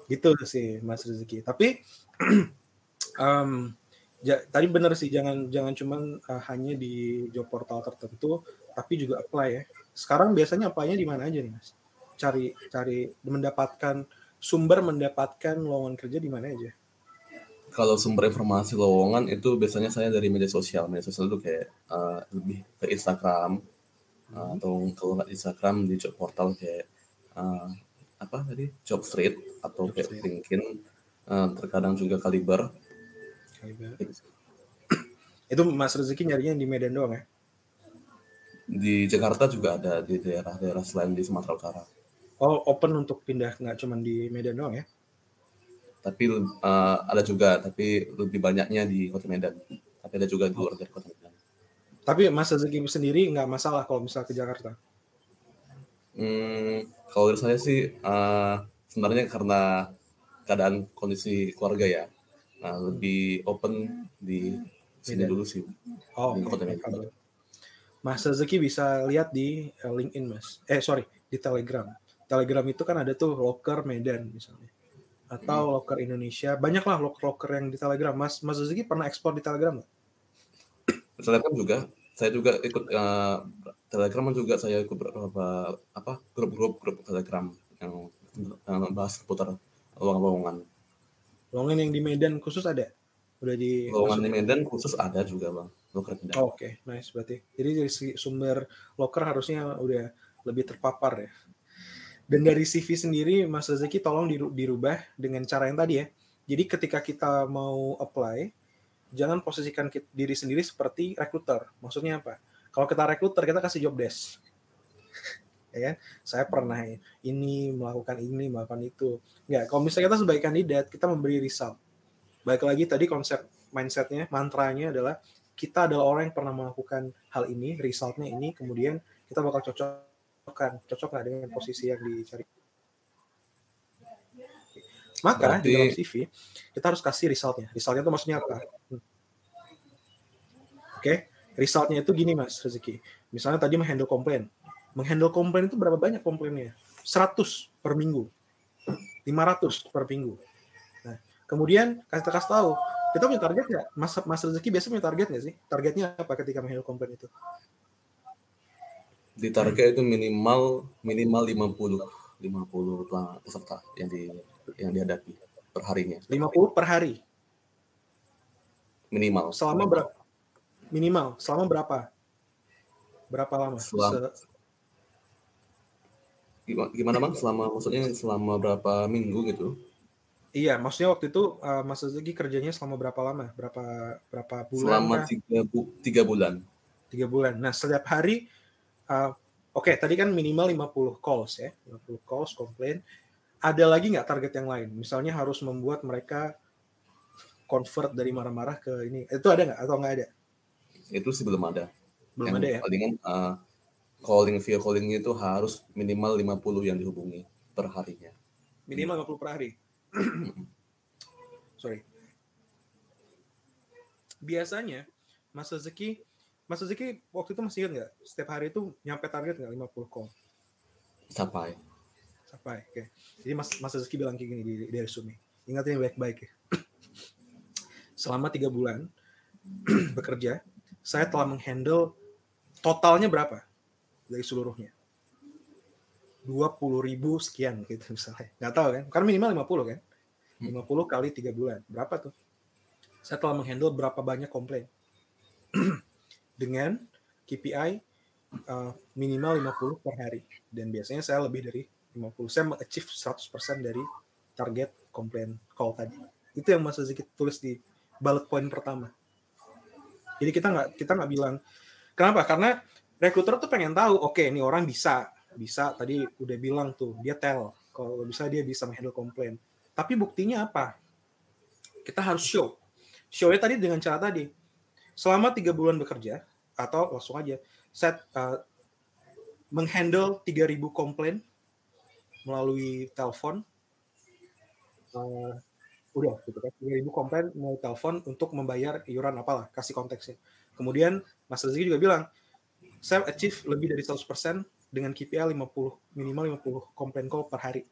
gitu sih Mas Rezeki tapi um, ja, tadi benar sih jangan jangan cuman uh, hanya di job portal tertentu tapi juga apply ya. Sekarang biasanya apply-nya di mana aja nih Mas? Cari cari mendapatkan sumber mendapatkan lowongan kerja di mana aja? Kalau sumber informasi lowongan itu biasanya saya dari media sosial. Media sosial itu kayak uh, lebih ke Instagram uh, atau kalau nggak Instagram di job portal kayak uh, apa tadi job street atau job kayak street. LinkedIn. Uh, terkadang juga kaliber. Kaliber. Gitu. itu Mas Rezeki nyarinya di Medan doang ya? Di Jakarta juga ada di daerah-daerah selain di Sumatera Utara. Oh, open untuk pindah nggak cuma di Medan doang ya? Tapi uh, ada juga, tapi lebih banyaknya di Kota Medan. Tapi ada juga di luar dari Kota Medan. Tapi Mas Rezeki sendiri nggak masalah kalau misal ke Jakarta? Hmm, kalau dari saya sih uh, sebenarnya karena keadaan kondisi keluarga ya, uh, lebih open di sini Medan. dulu sih. Oh, di Kota Medan. Mas Rezeki bisa lihat di LinkedIn, Mas. Eh, sorry, di Telegram Telegram itu kan ada tuh locker Medan misalnya atau hmm. locker Indonesia. Banyak lah locker-locker yang di Telegram. Mas Mas Zuki pernah ekspor di Telegram nggak? Telegram juga. Saya juga ikut uh, Telegram juga saya ikut beberapa apa grup-grup grup Telegram yang, yang bahas seputar lowongan lowongan yang di Medan khusus ada? Udah di lowongan di Medan khusus ada juga bang. Locker Medan. Oh, oke. Okay. nice berarti. Jadi dari sumber locker harusnya udah lebih terpapar ya dan dari CV sendiri, Mas Rezeki tolong dirubah dengan cara yang tadi ya. Jadi ketika kita mau apply, jangan posisikan diri sendiri seperti rekruter. Maksudnya apa? Kalau kita rekruter, kita kasih job desk. ya kan? Saya pernah ini, melakukan ini, melakukan itu. Enggak, kalau misalnya kita sebagai kandidat, kita memberi result. Baik lagi tadi konsep mindsetnya, mantranya adalah kita adalah orang yang pernah melakukan hal ini, resultnya ini, kemudian kita bakal cocok cocokkan cocok nggak dengan posisi yang dicari? Maka Berarti... di dalam CV kita harus kasih resultnya. Resultnya itu maksudnya apa? Hmm. oke okay? resultnya itu gini mas rezeki. Misalnya tadi menghandle komplain. Menghandle komplain itu berapa banyak komplainnya? 100 per minggu. 500 per minggu. Nah kemudian kita kasih tahu kita punya target nggak? Mas mas rezeki biasa punya target nggak sih? Targetnya apa ketika menghandle komplain itu di target itu minimal minimal 50 50 peserta yang di yang dihadapi per harinya. 50 per hari. Minimal. Selama berapa? Minimal. Selama berapa? Berapa lama? Selama, Se gimana bang? Selama maksudnya selama berapa minggu gitu? Iya, maksudnya waktu itu uh, Mas Zeki kerjanya selama berapa lama? Berapa berapa bulan? Selama tiga, bu tiga bulan. Tiga bulan. Nah, setiap hari uh, oke okay, tadi kan minimal 50 calls ya 50 calls komplain. Ada lagi nggak target yang lain? Misalnya harus membuat mereka convert dari marah-marah ke ini. Itu ada nggak atau nggak ada? Itu sih belum ada. Belum yang ada ya? palingan uh, calling via calling itu harus minimal 50 yang dihubungi per harinya. Minimal 50 per hari? Sorry. Biasanya Mas Rezeki Mas Zeki waktu itu masih ingat nggak setiap hari itu nyampe target nggak 50 call? Sampai. Sampai, oke. Okay. Jadi Mas Mas Zeki bilang kayak gini di, di resume. Ingatin baik-baik ya. Selama tiga bulan bekerja, saya telah menghandle totalnya berapa dari seluruhnya? 20 ribu sekian gitu misalnya. Nggak tahu kan? Karena minimal 50 kan? 50 kali tiga bulan. Berapa tuh? Saya telah menghandle berapa banyak komplain dengan KPI uh, minimal 50 per hari dan biasanya saya lebih dari 50 saya mengachieve 100% dari target komplain call tadi itu yang Mas Ziki tulis di bullet point pertama Jadi kita nggak kita nggak bilang kenapa? Karena rekruter tuh pengen tahu, oke okay, ini orang bisa, bisa tadi udah bilang tuh dia tell kalau bisa dia bisa menghandle komplain. Tapi buktinya apa? Kita harus show. Show-nya tadi dengan cara tadi. Selama tiga bulan bekerja atau langsung aja set uh, menghandle 3000 komplain melalui telepon uh, udah gitu kan 3000 komplain melalui telepon untuk membayar iuran apalah kasih konteksnya. Kemudian Mas Rezeki juga bilang saya achieve lebih dari 100% dengan KPI 50 minimal 50 komplain call per hari.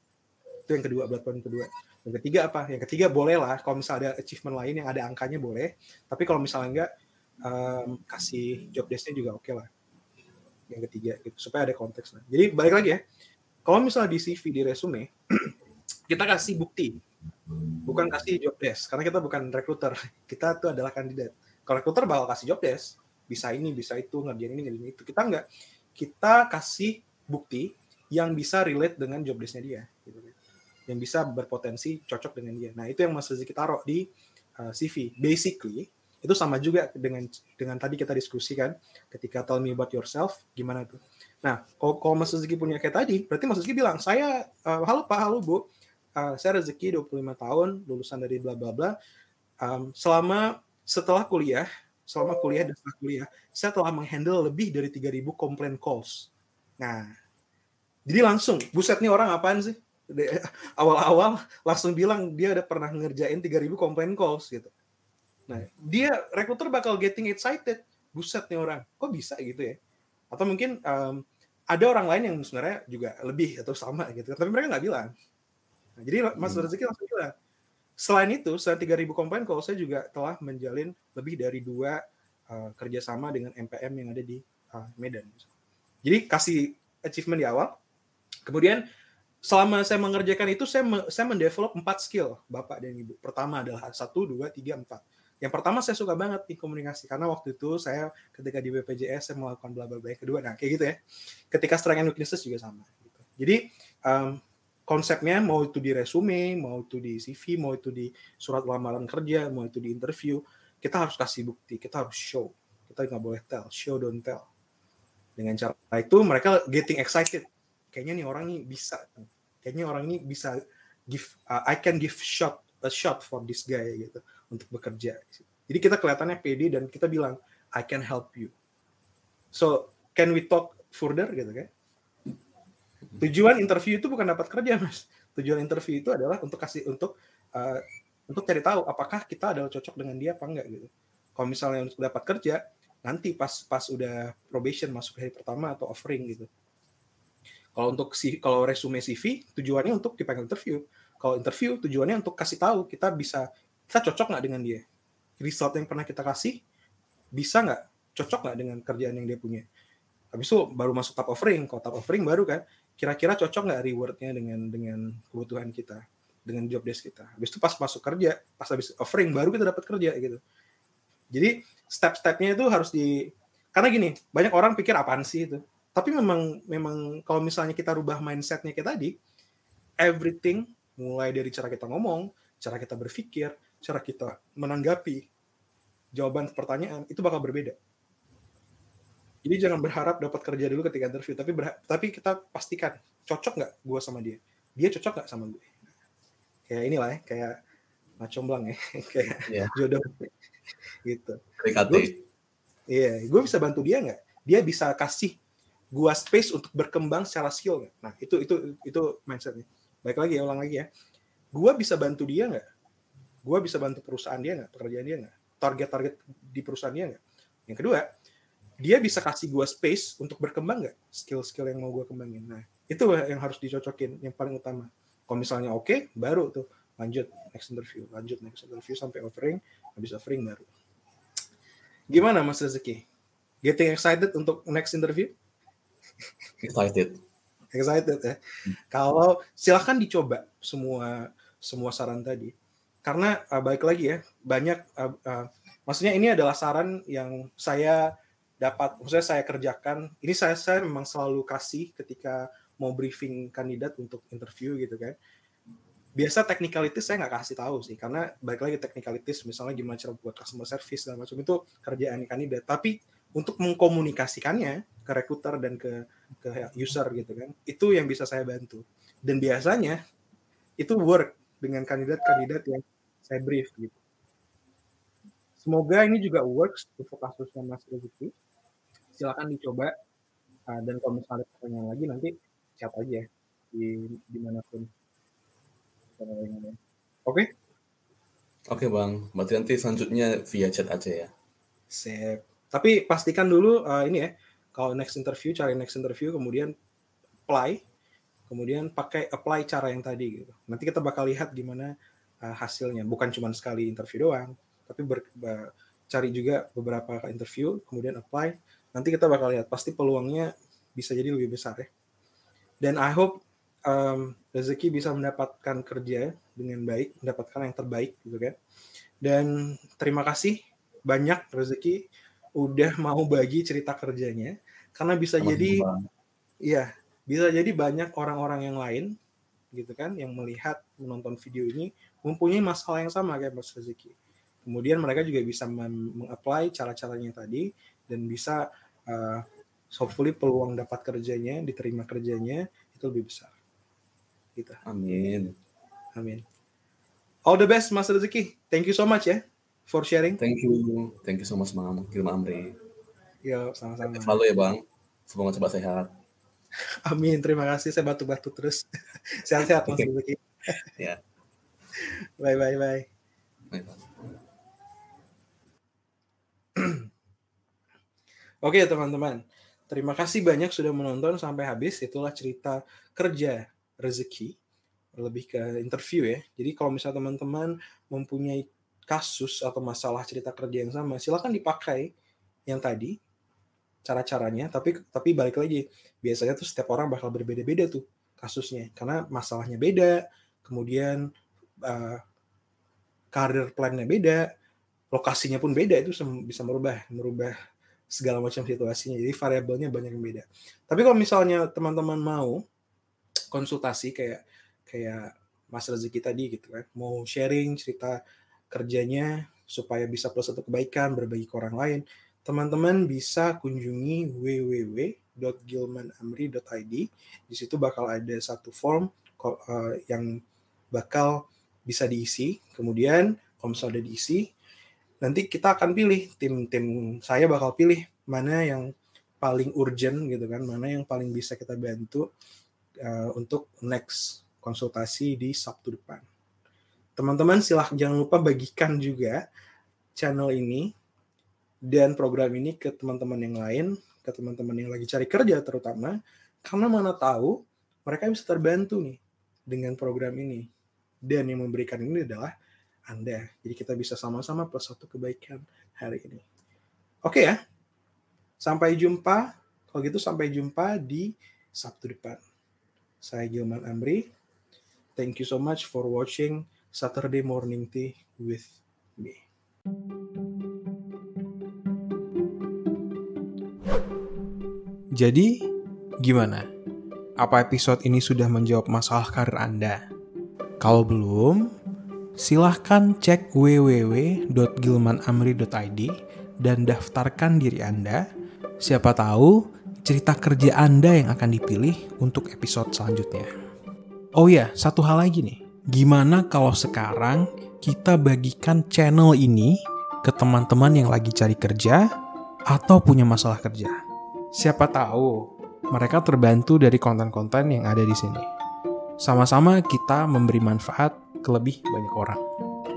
Itu yang kedua blood point kedua. Yang ketiga apa? Yang ketiga boleh lah kalau misalnya ada achievement lain yang ada angkanya boleh tapi kalau misalnya enggak um, kasih job desk-nya juga oke okay lah. Yang ketiga gitu supaya ada konteks lah. Jadi balik lagi ya kalau misalnya di CV di resume kita kasih bukti. Bukan kasih job desk karena kita bukan rekruter kita tuh adalah kandidat. Kalau rekruter bakal kasih job desk bisa ini bisa itu ngerjain ini ngerjain itu. Kita enggak kita kasih bukti yang bisa relate dengan job desk-nya dia gitu kan. Yang bisa berpotensi cocok dengan dia. Nah, itu yang Mas Rizky taruh di uh, eh, CV. Basically, itu sama juga dengan dengan tadi kita diskusikan ketika tell me about yourself, gimana tuh. Nah, kalau, kalau Mas Rizky punya kayak tadi, berarti Mas Rizky bilang, saya, uh, halo Pak, halo Bu, uh, saya Rezeki 25 tahun, lulusan dari bla bla bla. Um, selama setelah kuliah, selama kuliah dan setelah kuliah, saya telah menghandle lebih dari 3000 komplain calls. Nah, jadi langsung, buset nih orang apaan sih? awal-awal langsung bilang dia udah pernah ngerjain 3000 complaint calls gitu. Nah, dia rekruter bakal getting excited. Buset nih orang, kok bisa gitu ya? Atau mungkin um, ada orang lain yang sebenarnya juga lebih atau sama gitu, tapi mereka nggak bilang. Nah, jadi Mas hmm. Rezeki langsung bilang, selain itu, selain 3000 complaint call, saya juga telah menjalin lebih dari dua uh, kerjasama dengan MPM yang ada di uh, Medan. Jadi kasih achievement di awal, kemudian selama saya mengerjakan itu saya me, saya mendevelop empat skill bapak dan ibu pertama adalah satu dua tiga empat yang pertama saya suka banget di komunikasi karena waktu itu saya ketika di BPJS saya melakukan bla bla bla yang kedua. Nah kayak gitu ya. Ketika strength and weaknesses juga sama gitu. jadi um, konsepnya mau itu di resume mau itu di CV mau itu di surat lamaran kerja mau itu di interview kita harus kasih bukti kita harus show. Kita nggak boleh tell show don't tell. Dengan cara itu mereka getting excited. Kayaknya nih orang nih bisa kayaknya orang ini bisa give uh, I can give shot a shot for this guy gitu untuk bekerja. Jadi kita kelihatannya pede dan kita bilang I can help you. So can we talk further gitu kan? Tujuan interview itu bukan dapat kerja mas. Tujuan interview itu adalah untuk kasih untuk uh, untuk cari tahu apakah kita adalah cocok dengan dia apa enggak gitu. Kalau misalnya untuk dapat kerja nanti pas pas udah probation masuk hari pertama atau offering gitu. Kalau untuk si kalau resume CV tujuannya untuk dipanggil interview. Kalau interview tujuannya untuk kasih tahu kita bisa kita cocok nggak dengan dia. Result yang pernah kita kasih bisa nggak cocok nggak dengan kerjaan yang dia punya. Habis itu baru masuk top offering. Kalau top offering baru kan kira-kira cocok nggak rewardnya dengan dengan kebutuhan kita dengan job desk kita. Habis itu pas masuk kerja, pas habis offering baru kita dapat kerja gitu. Jadi step-stepnya itu harus di karena gini banyak orang pikir apaan sih itu tapi memang memang kalau misalnya kita rubah mindsetnya kayak tadi everything mulai dari cara kita ngomong cara kita berpikir cara kita menanggapi jawaban pertanyaan itu bakal berbeda jadi jangan berharap dapat kerja dulu ketika interview tapi tapi kita pastikan cocok nggak gue sama dia dia cocok nggak sama gue kayak inilah ya kayak macomblang ya kayak yeah. jodoh gitu iya gue bisa bantu dia nggak dia bisa kasih gua space untuk berkembang secara skill gak? Nah, itu itu itu mindsetnya. Baik lagi ya, ulang lagi ya. Gua bisa bantu dia nggak? Gua bisa bantu perusahaan dia nggak? Pekerjaan dia nggak? Target-target di perusahaan dia nggak? Yang kedua, dia bisa kasih gua space untuk berkembang nggak? Skill-skill yang mau gua kembangin. Nah, itu yang harus dicocokin, yang paling utama. Kalau misalnya oke, okay, baru tuh lanjut next interview, lanjut next interview sampai offering, habis offering baru. Gimana Mas Rezeki? Getting excited untuk next interview? Excited. Excited ya. Hmm. Kalau silahkan dicoba semua semua saran tadi. Karena uh, baik lagi ya, banyak uh, uh, maksudnya ini adalah saran yang saya dapat maksudnya saya kerjakan. Ini saya saya memang selalu kasih ketika mau briefing kandidat untuk interview gitu kan. biasa technicalities saya nggak kasih tahu sih karena baik lagi technicalities misalnya gimana cara buat customer service dan macam itu kerjaan kandidat tapi untuk mengkomunikasikannya ke recruiter dan ke ke user gitu kan itu yang bisa saya bantu dan biasanya itu work dengan kandidat-kandidat yang saya brief gitu semoga ini juga works untuk kasusnya Mas Rezeki silakan dicoba uh, dan kalau misalnya ada pertanyaan lagi nanti chat aja di di mana pun Oke? Okay? Oke bang, berarti nanti selanjutnya via chat aja ya. Sip. Tapi pastikan dulu uh, ini ya, kalau next interview cari next interview kemudian apply, kemudian pakai apply cara yang tadi gitu. Nanti kita bakal lihat gimana uh, hasilnya. Bukan cuma sekali interview doang, tapi ber, ber, cari juga beberapa interview, kemudian apply. Nanti kita bakal lihat pasti peluangnya bisa jadi lebih besar ya. Dan I hope um, rezeki bisa mendapatkan kerja dengan baik, mendapatkan yang terbaik gitu kan. Dan terima kasih banyak rezeki udah mau bagi cerita kerjanya karena bisa Sama jadi iya, bisa jadi banyak orang-orang yang lain gitu kan yang melihat menonton video ini mempunyai masalah yang sama kayak Mas Rezeki. Kemudian mereka juga bisa mengapply cara-caranya tadi dan bisa uh, hopefully peluang dapat kerjanya, diterima kerjanya itu lebih besar gitu. Amin. Amin. All the best Mas Rezeki. Thank you so much ya for sharing. Thank you. Thank you so much Bang Gilma Amri. Yo, sama-sama. Selalu ya Bang. Semoga coba sehat. Amin. Terima kasih. Saya batu-batu terus. Sehat-sehat Mas Rezeki. ya. Bye bye bye. Bye bye. Oke teman-teman, terima kasih banyak sudah menonton sampai habis. Itulah cerita kerja rezeki lebih ke interview ya. Jadi kalau misalnya teman-teman mempunyai kasus atau masalah cerita kerja yang sama, silakan dipakai yang tadi cara-caranya. Tapi tapi balik lagi, biasanya tuh setiap orang bakal berbeda-beda tuh kasusnya karena masalahnya beda, kemudian uh, karir plannya beda, lokasinya pun beda itu bisa merubah merubah segala macam situasinya. Jadi variabelnya banyak yang beda. Tapi kalau misalnya teman-teman mau konsultasi kayak kayak Mas Rezeki tadi gitu kan mau sharing cerita kerjanya supaya bisa plus satu kebaikan berbagi ke orang lain teman-teman bisa kunjungi www.gilmanamri.id di situ bakal ada satu form uh, yang bakal bisa diisi kemudian kalau misalnya udah diisi nanti kita akan pilih tim-tim saya bakal pilih mana yang paling urgent gitu kan mana yang paling bisa kita bantu uh, untuk next konsultasi di Sabtu depan. Teman-teman silahkan jangan lupa bagikan juga channel ini dan program ini ke teman-teman yang lain, ke teman-teman yang lagi cari kerja terutama, karena mana tahu mereka bisa terbantu nih dengan program ini. Dan yang memberikan ini adalah Anda. Jadi kita bisa sama-sama plus satu kebaikan hari ini. Oke ya, sampai jumpa. Kalau gitu sampai jumpa di Sabtu depan. Saya Gilman Amri. Thank you so much for watching Saturday Morning Tea with me. Jadi, gimana? Apa episode ini sudah menjawab masalah karir Anda? Kalau belum, silahkan cek www.gilmanamri.id dan daftarkan diri Anda. Siapa tahu cerita kerja Anda yang akan dipilih untuk episode selanjutnya. Oh ya, satu hal lagi nih. Gimana kalau sekarang kita bagikan channel ini ke teman-teman yang lagi cari kerja atau punya masalah kerja? Siapa tahu mereka terbantu dari konten-konten yang ada di sini. Sama-sama kita memberi manfaat ke lebih banyak orang.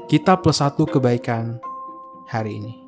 Kita plus satu kebaikan hari ini.